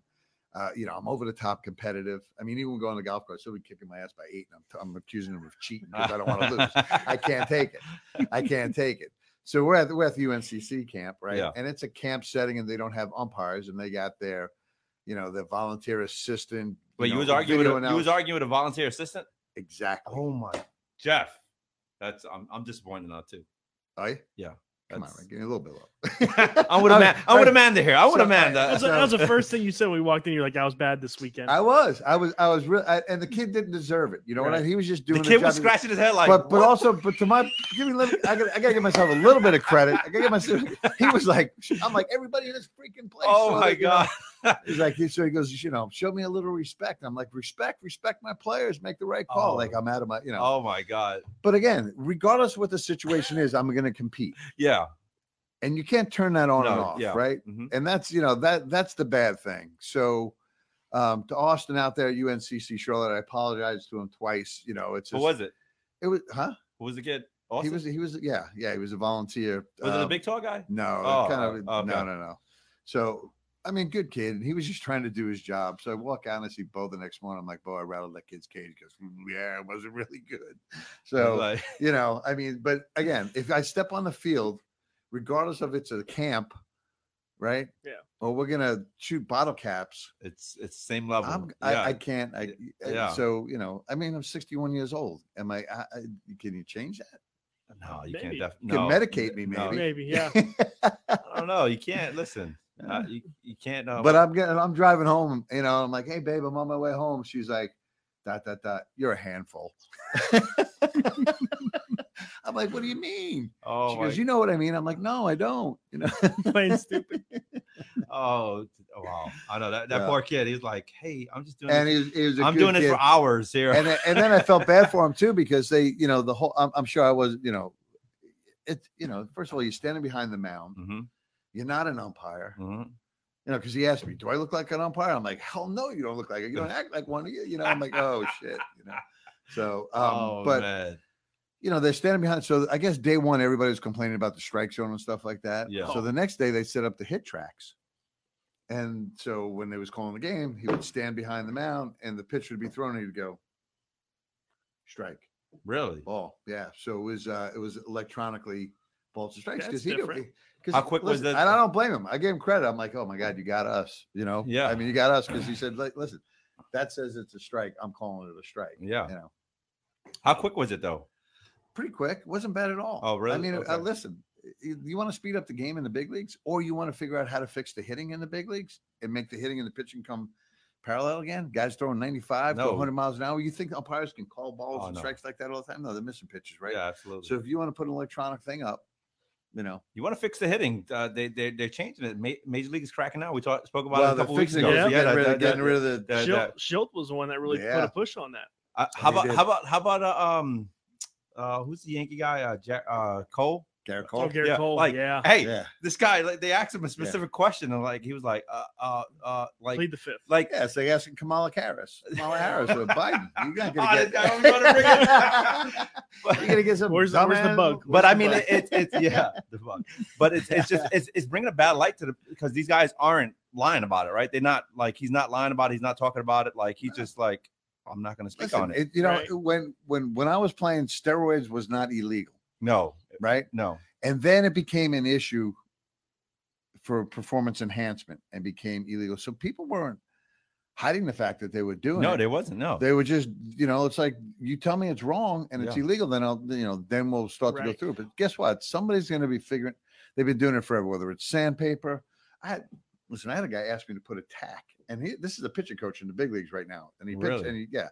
Uh, you know, I'm over the top competitive. I mean, even going to the golf course, he'll be kicking my ass by eight, and I'm, I'm accusing him of cheating because I don't want to lose. I can't take it. I can't take it. So we're at we're at the UNCC camp, right? Yeah. And it's a camp setting, and they don't have umpires, and they got their, you know, the volunteer assistant. Wait, you know, was arguing. With a, you was arguing with a volunteer assistant. exactly. Oh my, Jeff. That's I'm, I'm disappointed now too. Oh, yeah? Yeah, Come on, that's- man, give me a little bit low. I would with Amanda. I'm with Amanda here. I would with So, Amanda. That's that was the first thing you said when we walked in. You're like, I was bad this weekend. I was, I was, I was real, I, and the kid didn't deserve it. You know what? I, he was just doing. the doing. kid was job he- scratching his head like, but but also but to my give me a little, I got I gotta give myself a little bit of credit. I gotta give myself. He was like, I'm like everybody in this freaking place. oh so my that, you know, god. He's like, so he goes, you know, show me a little respect. I'm like, respect, respect my players, make the right call. Oh. Like I'm out of my, you know. Oh my god. But again, regardless of what the situation is, I'm going to compete, Yeah. and you can't turn that on and off, yeah. right? Mhm. And that's you know that that's the bad thing. So. Um, to Austin out there at UNCC Charlotte, I apologize to him twice. You know, it's just, was it? it was huh? Who was the kid? He was he was yeah yeah he was a volunteer. Was it the Um, big tall guy? No, Oh, kind of. oh, okay. No, no, no. So, I mean, good kid. And he was just trying to do his job. So I walk out and I see Bo the next morning. I'm like, Bo, I rattled that kid's cage. He goes, "Mm, yeah, it wasn't really good. So, Like, you know, I mean, but again, if I step on the field, regardless of it's a camp, right? Yeah. Or we're gonna shoot bottle caps. it's it's same level. I'm, yeah. I, I can't. I, I- Yeah. So you know, I mean, I'm 61 years old. Am I? I, I can you change that? no, you Maybe. can't. Def- You can medicate me, no. maybe. Maybe, yeah. I don't know. You can't listen. Uh, you, you can't. Um, but I'm getting, I'm driving home, you know, I'm like, hey, babe, I'm on my way home. She's like, dot, dot, dot, you're a handful. I'm like, what do you mean? oh, she goes, you know what I mean? I'm like, no, I don't. You know, Plain stupid. oh, wow. I know that, that Yeah. poor kid. He's like, hey, I'm just doing. and this. he was, he was I'm doing kid. for hours here. and then- and then I felt bad for him too because they, you know, the whole. I'm, I'm sure I was, you know, it, you know, first of all, you're standing behind the mound. hmm You're not an umpire, hmm you know, because he asked me, "Do I look like an umpire?" I'm like, "Hell no, you don't look like it. You don't act like one." You you know, I'm like, "Oh shit," you know. So, um, oh but man. you know, they're standing behind. So I guess day one, everybody was complaining about the strike zone and stuff like that. Yeah. So the next day they set up the HitTrax. And so when they was calling the game, he would stand behind the mound and the pitch would be thrown and he'd go, strike, Really? ball. Yeah. So it was uh it was electronically balls to strikes That's because he because How quick was listen, the- And I don't blame him. I gave him credit. I'm like, oh my God, you got us. You know? Yeah. I mean, you got us because he said, like, listen, that says it's a strike. I'm calling it a strike. Yeah. You know. How quick was it though? pretty quick. wasn't bad at all. Oh, really? I mean, uh, Okay. listen, you, you want to speed up the game in the big leagues, or you want to figure out how to fix the hitting in the big leagues and make the hitting and the pitching come parallel again. Guys throwing 95 to 100 miles an hour. You think umpires can call balls Oh, and no. strikes like that all the time? No, they're missing pitches, right? Yeah, absolutely. So if you want to put an electronic thing up, you know, you want to fix the hitting? Uh, they they they're changing it. Ma- Major League is cracking out. We talked spoke about it a couple weeks ago. it. Yeah. So, getting, that- rid of, that- getting that- rid of the. that- that- Schilt, Schilt was the one that really put a push on that. Uh, how He about how about how about uh, um uh who's the Yankee guy? Uh, Jack, uh Cole. Gerrit Oh, Cole. Gerrit Yeah, Cole. like, yeah. Hey, Yeah. this guy, like, they asked him a specific question, and like he was like, uh, uh, uh, like, Plead the fifth. like, Yeah, it's like asking Kamala Harris. Kamala Harris or Biden. You're not Oh, gonna this get. guy was gonna bring it. You're gonna get some. Where's the- where's the dumbass- bug? but I mean, bug? it, it's it's yeah, the fuck. But it's it's just it's it's bringing a bad light to the because these guys aren't lying about it, right? They're not like he's not lying about it. He's not talking about it. Like he's just like, I'm not going to speak Listen, on it. it- you know, Right. when when when I was playing, steroids was not illegal, No, right? no. And then it became an issue for performance enhancement and became illegal. So people weren't hiding the fact that they were doing it. No, it. there wasn't. No. They were just, you know, it's like you tell me it's wrong and it's Yeah. illegal, then I'll, you know, then we'll start to go through it. But guess what? Somebody's going to be figuring. They've been doing it forever. Whether it's sandpaper, I had listen. I had a guy ask me to put a tack, and he, this is a pitching coach in the big leagues right now, and he pitched, Really? and he, yeah,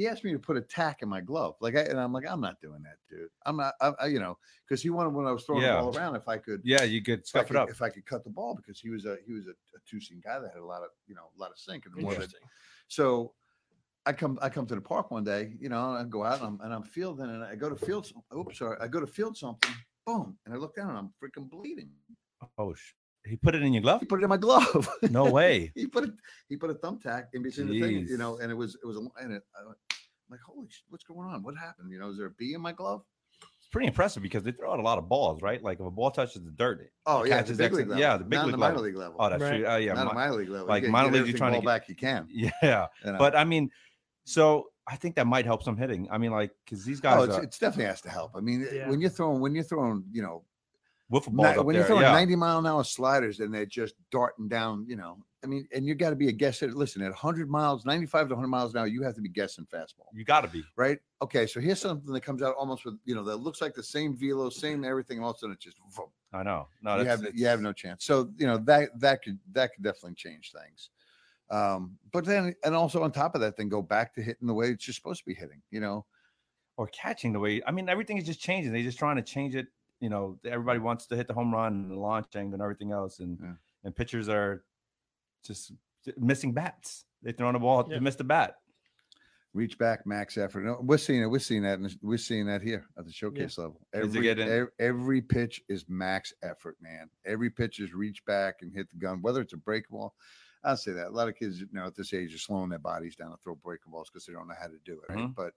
he asked me to put a tack in my glove, like, I, and I'm like, I'm not doing that, dude. I'm not, I, I, you know, because he wanted when I was throwing Yeah. the ball around if I could, yeah, you could stuff could, it up. if I could cut the ball because he was a he was a, a two seam guy that had a lot of you know a lot of sink and more so I come I come to the park one day, you know, and I go out and I'm and I'm fielding and I go to field some- oops sorry, I go to field something, boom, and I look down and I'm freaking bleeding. Oh, sh- he put it in your glove? He put it in my glove. No way. he put it he put a thumbtack in between the thing, you know, and it was it was a and it I'm like holy shit, what's going on? What happened? You know, is there a bee in my glove? It's pretty impressive because they throw out a lot of balls, right? Like if a ball touches the dirt, it Oh yeah, it's catches the big league level. yeah, the big not league the minor level. league level. oh, that's Right. true. Uh, yeah, not mi- a minor league level. like you get, minor get league, you're everything trying to ball get- back you can. yeah. you know. But I mean, so I think that might help some hitting. I mean, like because these guys oh, it's, are it's definitely has to help. I mean, Yeah. when you're throwing when you're throwing, you know, wiffle Ni- balls up when there. you're throwing yeah. 90 mile an hour sliders and they're just darting down, you know, I mean, and you got to be a guess hitter. Listen, at 100 miles, 95 to 100 miles an hour, you have to be guessing fastball, you got to be. right? Okay, so here's something that comes out almost with, you know, that looks like the same velo, same everything. All of a sudden, it just vroom. I know. No, you have you have no chance. So you know that that could that could definitely change things. Um, but then and also on top of that, then go back to hitting the way it's just supposed to be hitting. You know, or catching the way. I mean, everything is just changing. They're just trying to change it. You know, everybody wants to hit the home run and the launch angle and everything else, and Yeah. and pitchers are just missing bats. They throw on the ball Yeah. to miss the bat. reach back, max effort. No, we're seeing it. We're seeing that. in- We're seeing that here at the showcase level. Is Every, getting- ev- every pitch is max effort, man. Every pitch is reach back and hit the gun, whether it's a break ball. I'll say that a lot of kids, you know, at this age are slowing their bodies down to throw breaking balls because they don't know how to do it. Right? Mhm. But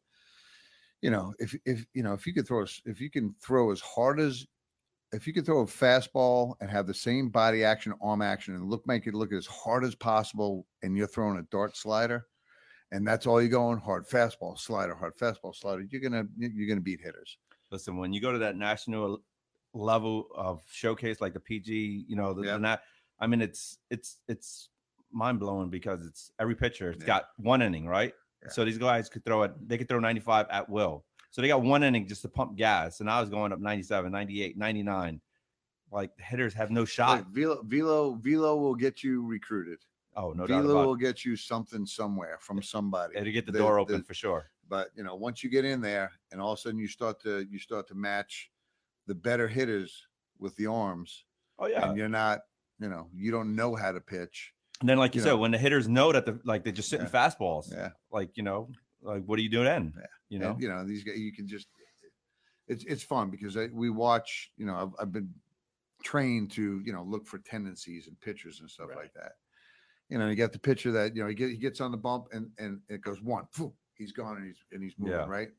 you know, if if you know if you could throw if you can throw as hard as if you could throw a fastball and have the same body action, arm action, and look make it look as hard as possible, and you're throwing a dart slider, and that's all you're going hard fastball slider, hard fastball slider, you're gonna you're gonna beat hitters. Listen, when you go to that national level of showcase like the PG, you know, the, Yeah. nat, I mean, it's it's it's mind blowing because it's every pitcher. It's Yeah. got one inning, right? Yeah. So these guys could throw it. They could throw 95 at will. So they got one inning just to pump gas, and I was going up 97, 98, 99. Like the hitters have no shot. Like Velo Velo Velo will get you recruited. oh, no doubt Velo will get you something somewhere from somebody. It'll get the The- door the- open for sure. but you know once you get in there and all of a sudden you start to you start to match the better hitters with the arms Oh yeah. and you're not you know you don't know how to pitch And then, like you, you said, know. when the hitters know that the like they're just sitting Yeah. fastballs, yeah like you know, like what do you do then? Yeah. You know, and, you know these guys you can just it's it's fun because I, we watch you know I've, I've been trained to you know look for tendencies and pitchers and stuff Right. like that you know you got the pitcher that you know he, get, he gets on the bump and and it goes one phew, he's gone and he's and he's moving Yeah. right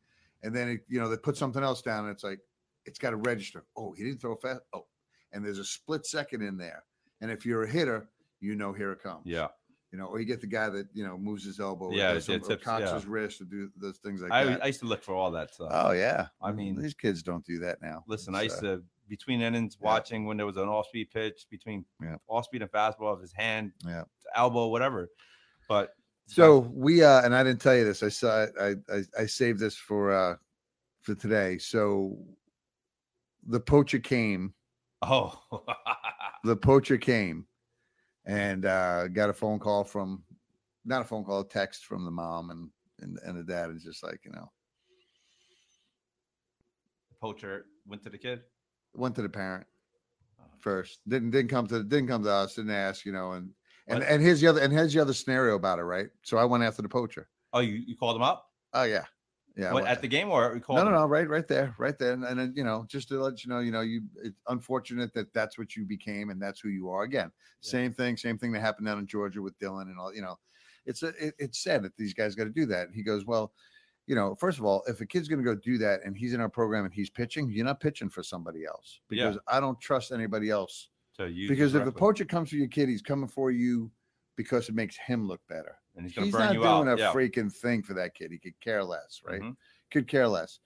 and then it, you know they put something else down and it's like it's got to register oh he didn't throw fast oh and there's a split second in there and if you're a hitter you know here it comes yeah. You know or you get the guy that you know moves his elbow Yeah, yeah, some- or cocks yeah. his wrist or do those things like I, that I used to look for all that stuff. Oh yeah. I mean, these kids don't do that now. Listen, I used uh, to between innings yeah. watching when there was an off speed pitch between Yeah. off speed and fastball of his hand, Yeah. elbow, whatever. But So we uh and I didn't tell you this. I saw I I, I saved this for uh for today. So the poacher came. oh, The poacher came and uh got a phone call from not a phone call, a text from the mom and and, and the dad is just like, you know, poacher went to the kid. went to the parent Oh. first. Didn't didn't come to didn't come to us, didn't ask, you know, and and What? and here's the other and here's the other scenario about it, right? So I went after the poacher. Oh, you, you called him up? Oh yeah. Yeah, What, well, at the game or no, no, no, right, right there, right there, and, and then, you know, just to let you know, you know, you it's unfortunate that that's what you became and that's who you are. Again, Yeah. same thing, same thing that happened down in Georgia with Dylan and all. You know, it's a, it, it's sad that these guys got to do that. And he goes, well, you know, first of all, if a kid's going to go do that and he's in our program and he's pitching, you're not pitching for somebody else Yeah. because I don't trust anybody else. To use because if the poacher comes for your kid, he's coming for you because it makes him look better. and he's gonna He's burn not doing out. a yeah. freaking thing for that kid. He could care less, right? Mhm. Could care less.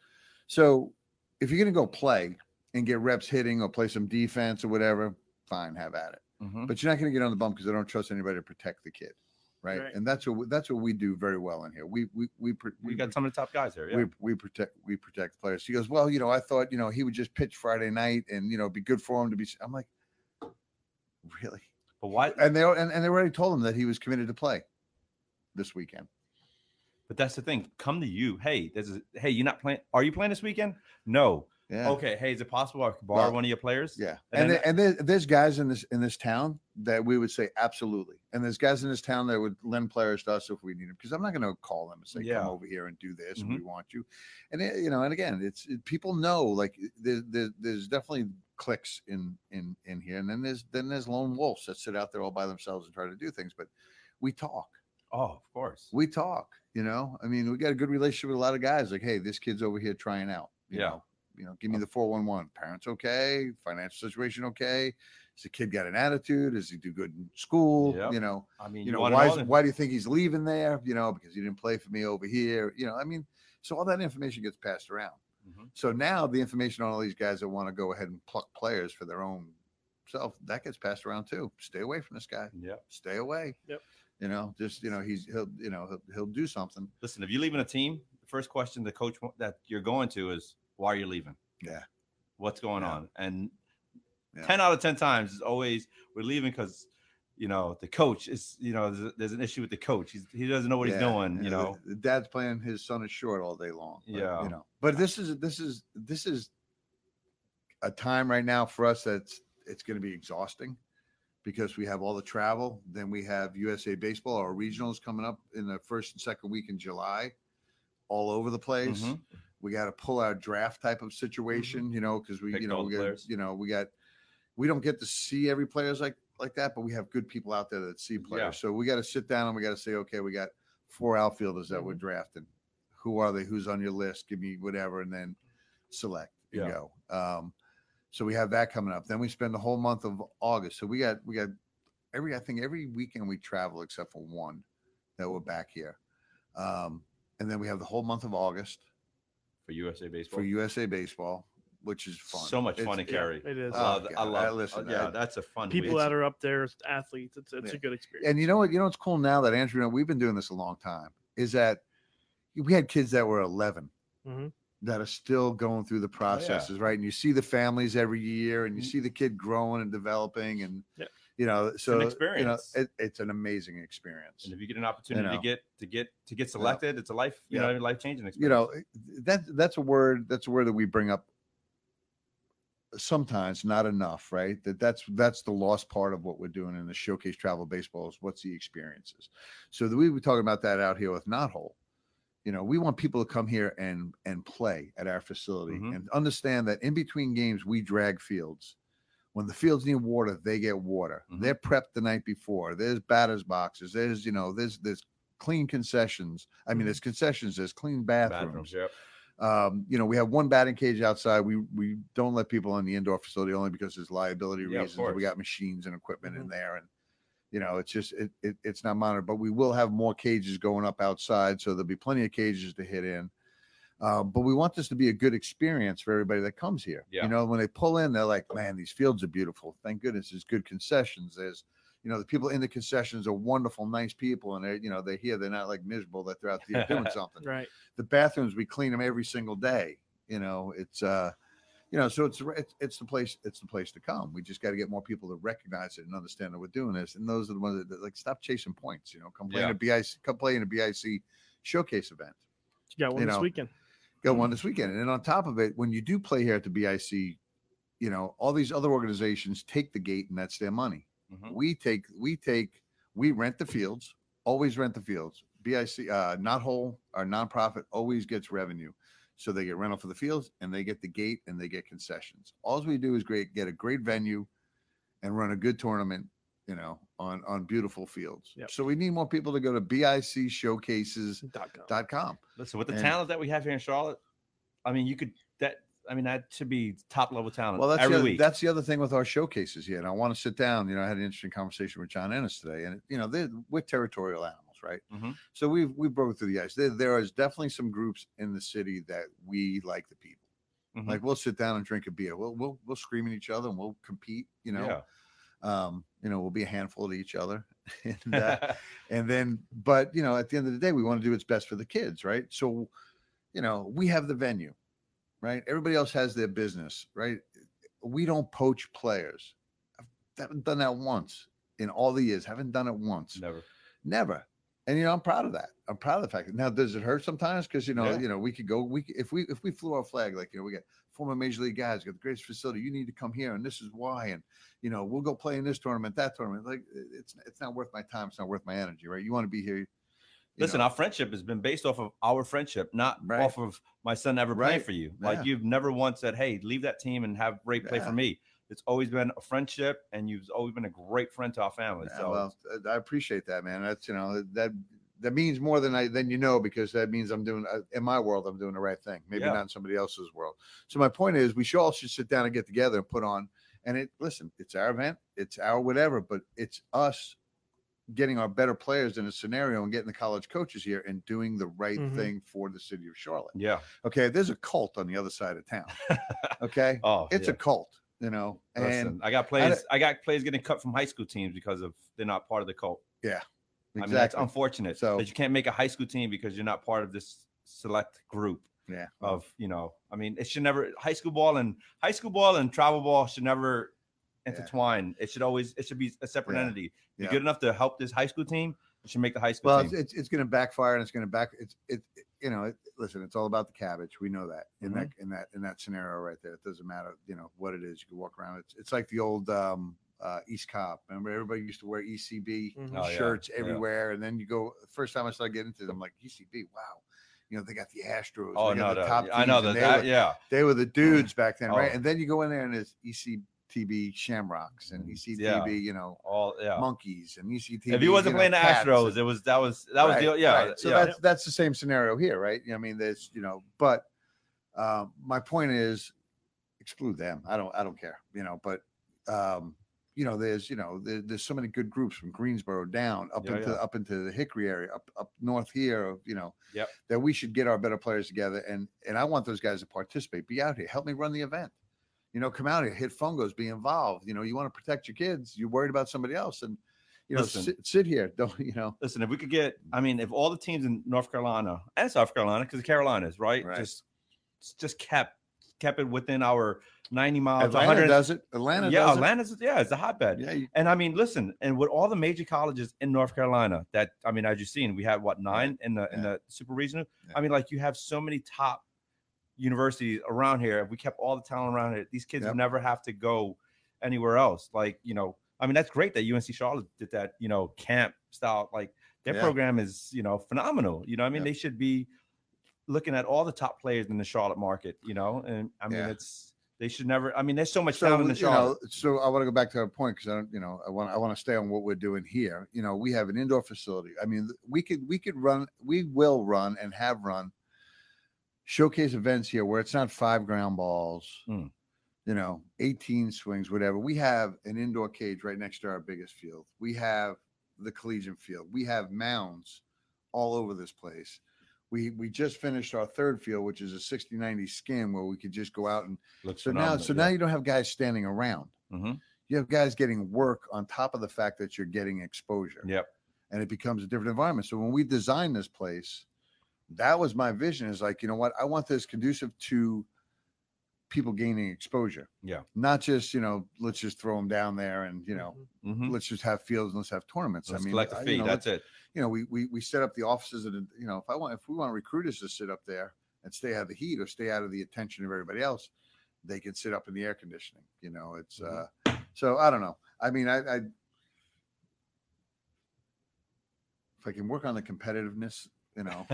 So if you're going to go play and get reps hitting or play some defense or whatever, fine, have at it. Mhm. But you're not going to get on the bump because I don't trust anybody to protect the kid, right? Right. And that's what we- that's what we do very well in here. We we we pr- We got some of the top guys here. Yeah. we, we protect we protect players. He goes, well, you know, I thought you know he would just pitch Friday night and you know be good for him to be. I'm like, really? But why? And they and, and they already told him that he was committed to play this weekend. But that's the thing. Come to you. Hey, there's a, hey, you're not playing. Are you playing this weekend? No. Yeah. Okay. Hey, is it possible I could borrow Well, one of your players? Yeah, And and then- and there, there's guys in this in this town that we would say absolutely, and there's guys in this town that would lend players to us if we need them because I'm not going to call them and say Yeah. come over here and do this Mhm. and we want you, and it, you know, and again, it's it, people know like there, there, there's definitely clicks in in in here, and then there's then there's lone wolves that sit out there all by themselves and try to do things, but we talk, Oh, of course. we talk, you know, I mean, we got a good relationship with a lot of guys. Like, hey, this kid's over here trying out, you Yeah. know, you know, give me the 411. Parents okay? Financial situation okay? Has the kid got an attitude? Does he do good in school? Yep. You know, I mean, you know, why is, why do you think he's leaving there? You know, because he didn't play for me over here. You know, I mean, so all that information gets passed around. Mhm. So now the information on all these guys that want to go ahead and pluck players for their own self, that gets passed around too. Stay away from this guy. Yep. Stay away. Yep. You know, just you know, he's he'll you know he'll, he'll do something. Listen, if you're leaving a team, the first question the coach that you're going to is why are you leaving? Yeah. What's going Yeah. on? And Yeah. 10 out of 10 times is always we're leaving because you know the coach is you know there's, there's an issue with the coach. He's, he doesn't know what he's doing. You know, dad's playing his son is short all day long. but, Yeah. you know. But this is this is this is a time right now for us that's it's going to be exhausting because we have all the travel. Then we have USA Baseball, our regionals coming up in the first and second week in July, all over the place. Mhm. We got to pull our draft type of situation, you know, because we, Pick you know, we got, players. you know, we got, we don't get to see every players like like that, but we have good people out there that see players. Yeah. So we got to sit down and we got to say, okay, we got four outfielders that we're Mm-hmm. drafting. Who are they? Who's on your list? Give me whatever, and then select and Yeah. go. Um, so we have that coming up. Then we spend the whole month of August. So we got we got every I think every weekend we travel except for one that we're back here. Um, and then we have the whole month of August for USA baseball. for USA Baseball, which is fun. So much fun It's- to carry. it is. I Oh, love, I love I- listen, yeah, I- that's a fun People week. that are up there athletes, it's, it's Yeah. a good experience. And you know what? You know what's cool now that Andrew, and we've been doing this a long time, is that we had kids that were 11 Mhm. that are still going through the processes, right? And you see the families every year, and you Mhm. see the kid growing and developing, and Yeah. you know, so you know, experience. it, it's an amazing experience. and if you get an opportunity know. to get to get to get selected, it's a life, you Yeah. know, life changing experience. you know that that's a word that's a word that we bring up sometimes not enough right that that's that's the lost part of what we're doing in the showcase travel baseball is what's the experiences so that we were talking about that out here with knothole you know we want people to come here and and play at our facility Mhm. and understand that in between games we drag fields when the fields need water they get water Mhm. they're prepped the night before there's batters boxes there's you know there's there's clean concessions i mean there's concessions there's clean bathrooms. bathrooms Yep. Um, you know, we have one batting cage outside. We we don't let people in the indoor facility only because there's liability Yeah, reasons. We got machines and equipment in Mhm. there, and you know, it's just it, it it's not monitored. But we will have more cages going up outside, so there'll be plenty of cages to hit in. Um, but we want this to be a good experience for everybody that comes here. Yeah. You know, when they pull in, they're like, "Man, these fields are beautiful. Thank goodness there's good concessions. There's, you know, the people in the concessions are wonderful, nice people, and they, you know, they're here. They're not like miserable. That they're out there doing something Right. the bathrooms we clean them every single day you know it's uh you know so it's it's, it's the place it's the place to come we just got to get more people to recognize it and understand that we're doing this and those are the ones that, that, like stop chasing points you know come play in a bic come play in a bic showcase event You got one You this know, weekend. go one this weekend and then on top of it when you do play here at the bic you know all these other organizations take the gate and that's their money Mhm. we take we take we rent the fields always rent the fields BIC, uh, knothole, our nonprofit always gets revenue. So they get rental for the fields and they get the gate and they get concessions. All we do is great, get a great venue and run a good tournament, you know, on, on beautiful fields. Yep. So we need more people to go to biccshowcases.com. Dot com. Listen, with the And- talent that we have here in Charlotte, I mean, you could that. I mean, that should be top level talent Well, that's every the, other, week. that's the other thing with our showcases here. And I want to sit down. You know, I had an interesting conversation with John Ennis today, and you know, we're territorial animals, right? Mhm. So we've we broke through the ice. There, there is definitely some groups in the city that we like the people. Mhm. Like we'll sit down and drink a beer. We'll we'll we'll scream at each other and we'll compete. You know, yeah. um, you know, we'll be a handful to each other, and uh, and then but you know at the end of the day we want to do what's best for the kids right so you know we have the venue right? Everybody else has their business right? We don't poach players. I haven't done that once in all the years. Haven't done it once. Never. never. And you know i'm proud of that. I'm proud of the fact that now does it hurt sometimes? Because you know Yeah. you know we could go we if we if we flew our flag like you know we got former major league guys got the greatest facility you need to come here and this is why and you know we'll go play in this tournament that tournament like it's it's not worth my time it's not worth my energy right? You want to be here Listen, know. our friendship has been based off of our friendship, not Right. off of my son ever playing Right. for you. Yeah. Like you've never once said, "Hey, leave that team and have Ray play Yeah. for me." It's always been a friendship, and you've always been a great friend to our family. Yeah, so well, I appreciate that, man. That's you know that that means more than I than you know because that means I'm doing uh, in my world I'm doing the right thing. Maybe Yeah. not in somebody else's world. So my point is, we should all should sit down and get together and put on. And it listen, it's our event, it's our whatever, but it's us getting our better players in a scenario and getting the college coaches here and doing the right Mhm. thing for the city of Charlotte. yeah. Okay, there's a cult on the other side of town. Okay, Oh, it's yeah. a cult, you know, and Listen, I got players. I, got players getting cut from high school teams because of they're not part of the cult. I mean, that's unfortunate. So- that you can't make a high school team because you're not part of this select group yeah, of you know. I mean, it should never high school ball and high school ball and travel ball should never Yeah. It should always it should be a separate Yeah. entity. You're Yeah. good enough to help this high school team. You should make the high school Well, team. it's, it's, it's going to backfire and it's going to back. It's it, it- you know. It, listen, it's all about the cabbage. We know that in that Mm-hmm. in that in that scenario right there. It doesn't matter, you know, what it is. You can walk around. It's it's like the old um, uh, East Cobb. Remember, everybody used to wear ECB Mhm. Oh, shirts yeah. everywhere, and then you go. First time I started getting into them, I'm like ECB. Wow. You know, they got the Astros. oh no, the no, top I know teams, that. That were, yeah, they were the dudes back then, right? Oh. And then you go in there and there's E ECTB Shamrocks and E ECTB, Yeah. you know, all yeah. monkeys and E ECTB. If he wasn't you know, playing the Astros, and- it was that was that was the yeah. right. So yeah. that's that's the same scenario here, right? I mean, there's you know, but um, my point is, exclude them. I don't I don't care, you know. But um, you know, there's you know, there, there's so many good groups from Greensboro down up Yeah, into yeah. up into the Hickory area, up up north here, you know. Yep. That we should get our better players together, and and I want those guys to participate. Be out here, help me run the event. You know, come out here, hit fungos, be involved. You know, you want to protect your kids. You're worried about somebody else, and you know, Listen. sit, sit here. Don't you know? Listen, if we could get, I mean, if all the teams in North Carolina and South Carolina, because the Carolinas, right, Right. just just kept kept it within our 90 miles, Atlanta 100. does it. Atlanta yeah, does it. Atlanta's yeah, it's a hotbed. Yeah, you- And I mean, listen, and with all the major colleges in North Carolina, that I mean, as you've seen, we have what nine in the in the super regional. Yeah. I mean, like you have so many top universities around here. If we kept all the talent around here, these kids Yep. would never have to go anywhere else. Like you know, I mean, that's great that UNC Charlotte did that. You know, camp style. Like their Yeah. program is you know phenomenal. You know, I mean, Yep. they should be looking at all the top players in the Charlotte market. You know, and I mean, Yeah. it's they should never. I mean, there's so much so talent in the you know, Charlotte. so I want to go back to our point because I don't, you know, I want I want to stay on what we're doing here. You know, we have an indoor facility. I mean, we could we could run, we will run and have run showcase events here where it's not five ground balls, Mm. you know, 18 swings, whatever. We have an indoor cage right next to our biggest field. We have the collegiate field. We have mounds all over this place. We we just finished our third field, which is a 60 90 skin where we could just go out and Looks so now, so yeah. now you don't have guys standing around. Mhm. You have guys getting work on top of the fact that you're getting exposure, Yep. and it becomes a different environment. So when we designed this place, that was my vision. Is like, you know what? I want this conducive to people gaining exposure. Yeah. Not just you know, let's just throw them down there and you know, Mhm. let's just have fields and let's have tournaments. Let's I mean, collect I- a you fee. know, That's it. you know, we we we set up the offices and you know, if I want if we want recruiters to sit up there and stay out of the heat or stay out of the attention of everybody else, they can sit up in the air conditioning. You know, it's uh so I don't know. I mean, I, I if I can work on the competitiveness, you know,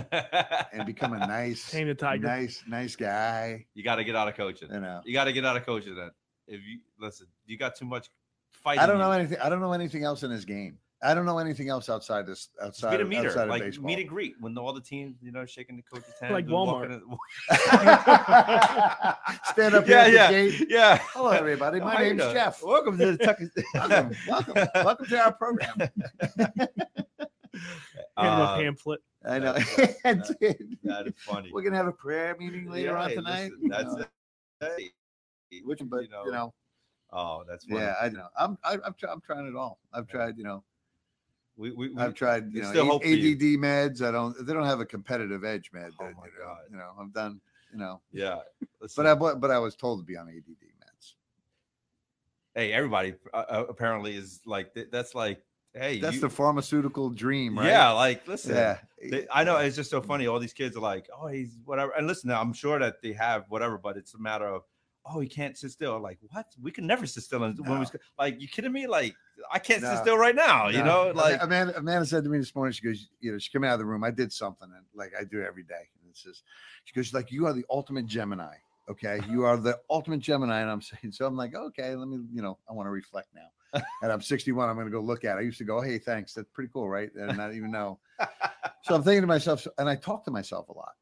and become a nice, Tame the tiger. nice, nice guy, you got to get out of coaching. you know. You got to get out of coaching. Then, if you listen, you got too much fight. I don't know you. anything. I don't know anything else in his game. I don't know anything else outside this outside Get a of, meter, outside of like baseball. meet and greet when all the teams, you know, shaking the coach's hand, Like Walmart. walking Stand up Yeah, here at yeah. the gate. yeah. Hello, everybody. My How you name's? Jeff. Welcome to the Tucker. welcome, welcome, welcome to our program. Hand him a Uh, pamphlet. I know. that- that is funny. We're gonna have a prayer meeting later Yeah, on tonight. listen, you that's it. Hey, Which, but you know, oh, that's funny. yeah, I know. I'm, I, I'm, I'm trying it all. I've tried, you know, we, we, we I've tried, you know, for you. ADD meds. I don't, they don't have a competitive edge med. Oh that, my you know, God. You know, I've done, you know, yeah. but I, but but I was told to be on ADD meds. hey, everybody uh, uh, apparently is like that's like hey, That's you- the pharmaceutical dream, right? yeah, like listen, yeah. they- I know it's just so funny. All these kids are like, oh, he's whatever. And listen, I'm sure that they have whatever, but it's a matter of, oh, he can't sit still. Like, what? We can never sit still. And when we like, you kidding me? Like, I can't sit still right now. You know, like, Amanda, Amanda said to me this morning, she goes, you know, she came out of the room. I did something and like I do every day. And it says, she goes, like, you are the ultimate Gemini. Okay. You are the ultimate Gemini. And I'm saying, so I'm like, okay, let me, you know, I want to reflect now. And I'm 61. I'm going to go look at it. I used to go, hey, thanks. That's pretty cool. Right. And not even know. so I'm thinking to myself, and I talk to myself a lot.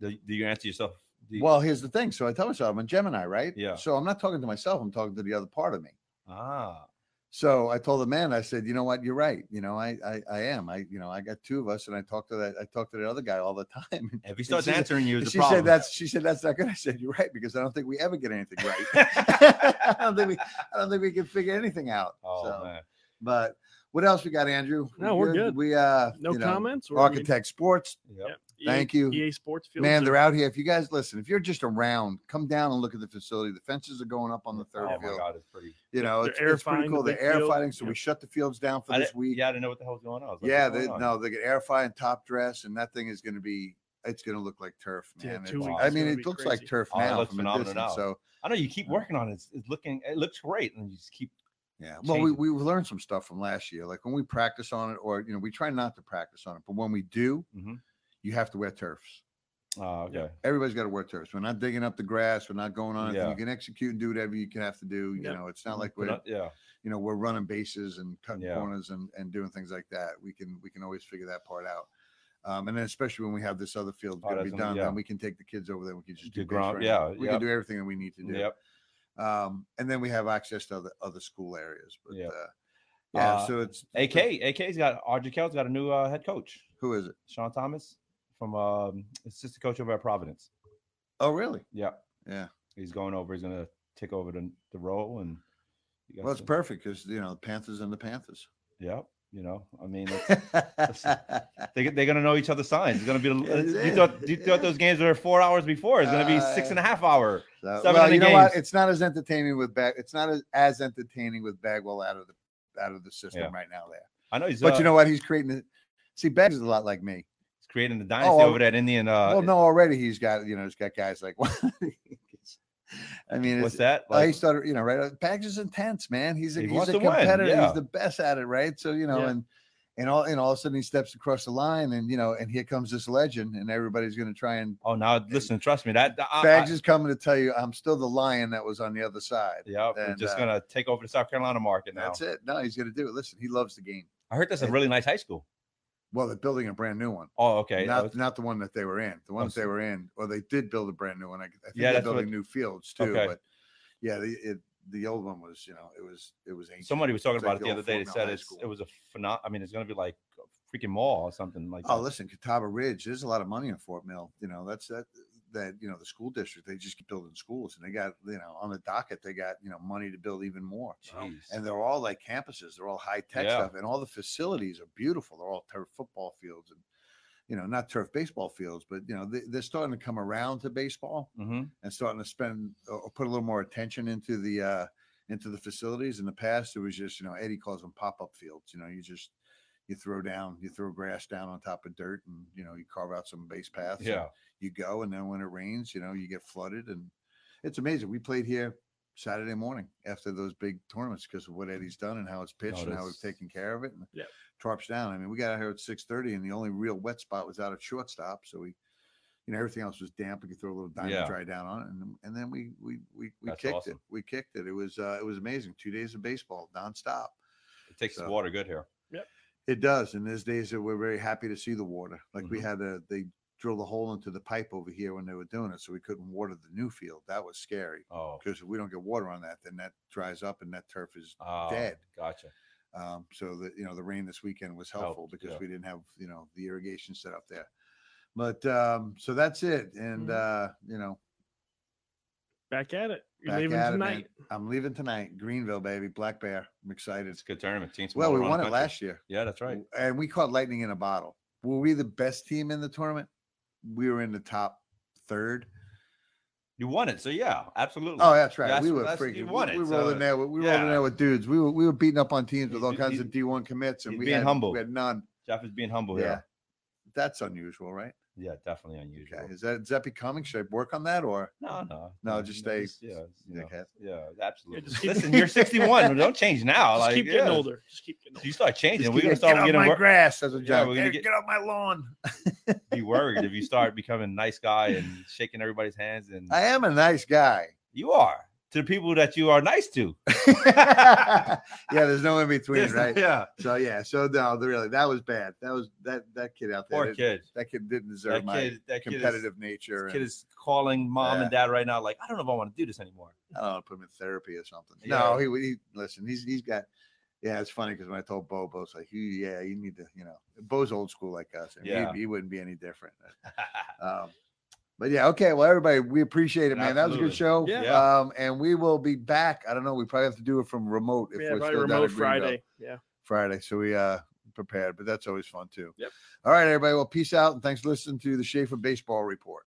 do, do you answer yourself? You- Well, here's the thing. So I tell myself I'm a Gemini, right? Yeah. So I'm not talking to myself. I'm talking to the other part of me. ah, So I told the man, I said, you know what, you're right. You know, I, I, I am. I, you know, I got two of us, and I talk to that. I talk to the other guy all the time. if he starts she answering you, And she problem. said that's. She said that's not good. I said you're right because I don't think we ever get anything right. I don't think we. I don't think we can figure anything out. oh so, man, but what else we got, Andrew? No, we're good. We uh, No you know, comments. Or, I mean, Architect Sports, yep. Yeah, Thank EA you. EA Sports Field. man, they're out here. If you guys listen, if you're just around, come down and look at the facility. The fences are going up on the third oh my field. god, it's pretty. You know, it's, air it's pretty fighting the. They're air field. fighting, so we shut the fields down for I this week. Yeah, I didn't know what the hell was going on. I was like, Yeah, they, going on? no, they get air fire and top dress, and that thing is going to be. It's going to look like turf, Yeah, man. two It's- weeks I mean, it be looks like turf Oh, it now looks from a phenomenal distance. now. So I know you keep working on it. It's, it's looking, it looks great, and you just keep. yeah, well, we Changing. we learned some stuff from last year. Like when we practice on it, or you know, we try not to practice on it, but when we do, Mhm. You have to wear turfs. Oh, okay. Everybody's got to wear turfs. We're not digging up the grass. We're not going on. Yeah. You can execute and do whatever you can have to do. You Yep. know, it's not like But we're not- yeah. you know we're running bases and cutting Yeah. corners and, and doing things like that we can we can always figure that part out um, and then especially when we have this other field Oh, going to be done yeah. then we can take the kids over there we can just do ground- yeah, we yep. can do everything that we need to do Yep. um, and then we have access to other other school areas but Yep. uh, yeah Uh, so it's AK, AK's got Ardrey Kell's got a new uh, head coach, who is it Sean Thomas from um, assistant coach over at Providence. oh really Yeah, yeah he's going over. He's gonna take over the, the role, and you well it's some- perfect because you know the panthers and the panthers Yeah, you know, I mean, it's, they they're gonna know each other's signs. It's gonna be. That's you it. thought you thought those games were four hours before. It's gonna be six and a half hour. So, Seven well, you know what? It's not as entertaining with bag. It's not as, as entertaining with Bagwell out of the out of the system Yeah. right now. There, I know he's. but uh, you know what? He's creating. it. See, Bags is a lot like me. He's creating the dynasty Oh, over that Indian. Uh, well, no, already he's got you know he's got guys like. I mean, what's it's, that? uh, he started, you know, right? uh, Bags is intense, man. He's a He he's a competitor. yeah. He's the best at it, right? So you know, Yeah. and and all and all of a sudden he steps across the line, and you know, and here comes this legend, and everybody's going to try and oh, now listen, trust me. That I, Bags I, is coming to tell you, I'm still the lion that was on the other side. yeah, we're and, just uh, gonna take over the South Carolina market now. That's it. No, he's going to do it. Listen, he loves the game. I heard that's a really nice high school. Well, they're building a brand new one. Oh, okay. not was- not the one that they were in. The one Oh, they were in. Well, they did build a brand new one. I, I think Yeah, they're that's what- building new fields too. Okay. But yeah, the it, the old one was, you know, it was it was ancient. somebody was talking It's about like it the other day. They said it's it was a phenom. I mean, it's gonna be like a freaking mall or something like. Oh, that. listen, Catawba Ridge. There's a lot of money in Fort Mill. You know, that's that that you know the school district. They just keep building schools, and they got you know on the docket they got you know money to build even more. Jeez. And they're all like campuses. They're all high tech Yeah. stuff, and all the facilities are beautiful. They're all turf football fields and you know not turf baseball fields, but you know they, they're starting to come around to baseball hmm and starting to spend or or put a little more attention into the uh into the facilities. In the past, it was just you know Eddie calls them pop up fields. You know, you just you throw down, you throw grass down on top of dirt, and you know you carve out some base paths. Yeah. you go, and then when it rains, you know you get flooded, and it's amazing. We played here Saturday morning after those big tournaments because of what Eddie's done and how it's pitched and how we've taken care of it. And Yep. Tarps down. I mean, we got out here at six thirty, and the only real wet spot was out at shortstop. So we, you know, everything else was damp. We could throw a little diamond Yeah. dry down on it, and and then we we we, we That's kicked it. We kicked it. It was uh, it was amazing. Two days of baseball nonstop. It takes So- the water good here. It does, and there's days that we're very happy to see the water. Like we Mhm. had a they drilled a hole into the pipe over here when they were doing it, so we couldn't water the new field. That was scary Oh, because if we don't get water on that, then that dries up and that turf is oh, dead. Gotcha. Um, so that you know the rain this weekend was Helped, helpful because yeah. we didn't have you know the irrigation set up there. But um, so that's it, and Mhm. uh, you know Back at it. You're back leaving at it, tonight. I'm leaving tonight, Greenville, baby, Black Bear. I'm excited. It's a good tournament. Teams. Well, we won it country. last year, Yeah, that's right. and we caught lightning in a bottle. Were we the best team in the tournament? We were in the top third. You won it, so yeah, absolutely. Oh, that's right. That's we were that's- freaking. you We, won we it, rolled so, in there. with- We rolled in yeah. there with dudes. We were we were beating up on teams with all kinds he- of D1 commits, and we being had humble. we had none. Jeff is being humble Yeah, here. that's unusual, right? Yeah, definitely unusual. Okay, is that is that becoming? Should I work on that or? No, no, No, just stay it's- Yeah, you know, yeah, absolutely. just keep- Listen, you're 61. Don't change now. Just like, keep getting yeah. older. Just keep getting older. You start changing. Just We're gonna start off getting my wor- grass as a Yeah, giant. we're gonna get- get off my lawn. be worried if you start becoming a nice guy and shaking everybody's hands. And I am a nice guy. you are to the people that you are nice to. yeah, there's no in between, Yes, right? Yeah. So yeah, so no, really, that was bad. That was that that kid out there. Poor kid. That kid didn't deserve That my kid. That kid is, competitive nature. this kid is calling mom Yeah. and dad right now. Like, I don't know if I want to do this anymore. I don't know, put him in therapy or something. Yeah. No, he, he listen. He's he's got. Yeah, it's funny because when I told Bo, Bo's like, yeah, you need to, you know, Bo's old school like us. And Yeah. he, he wouldn't be any different. Um, but yeah, okay. Well, everybody, we appreciate it, man. That was a good show. Yeah. Yeah. Um, and we will be back. I don't know. We probably have to do it from remote if yeah, we're probably still remote at Greenville. Friday. Yeah. Friday. So we uh prepared, but that's always fun too. Yep. All right, everybody. Well, peace out and thanks for listening to the Schaefer Baseball Report.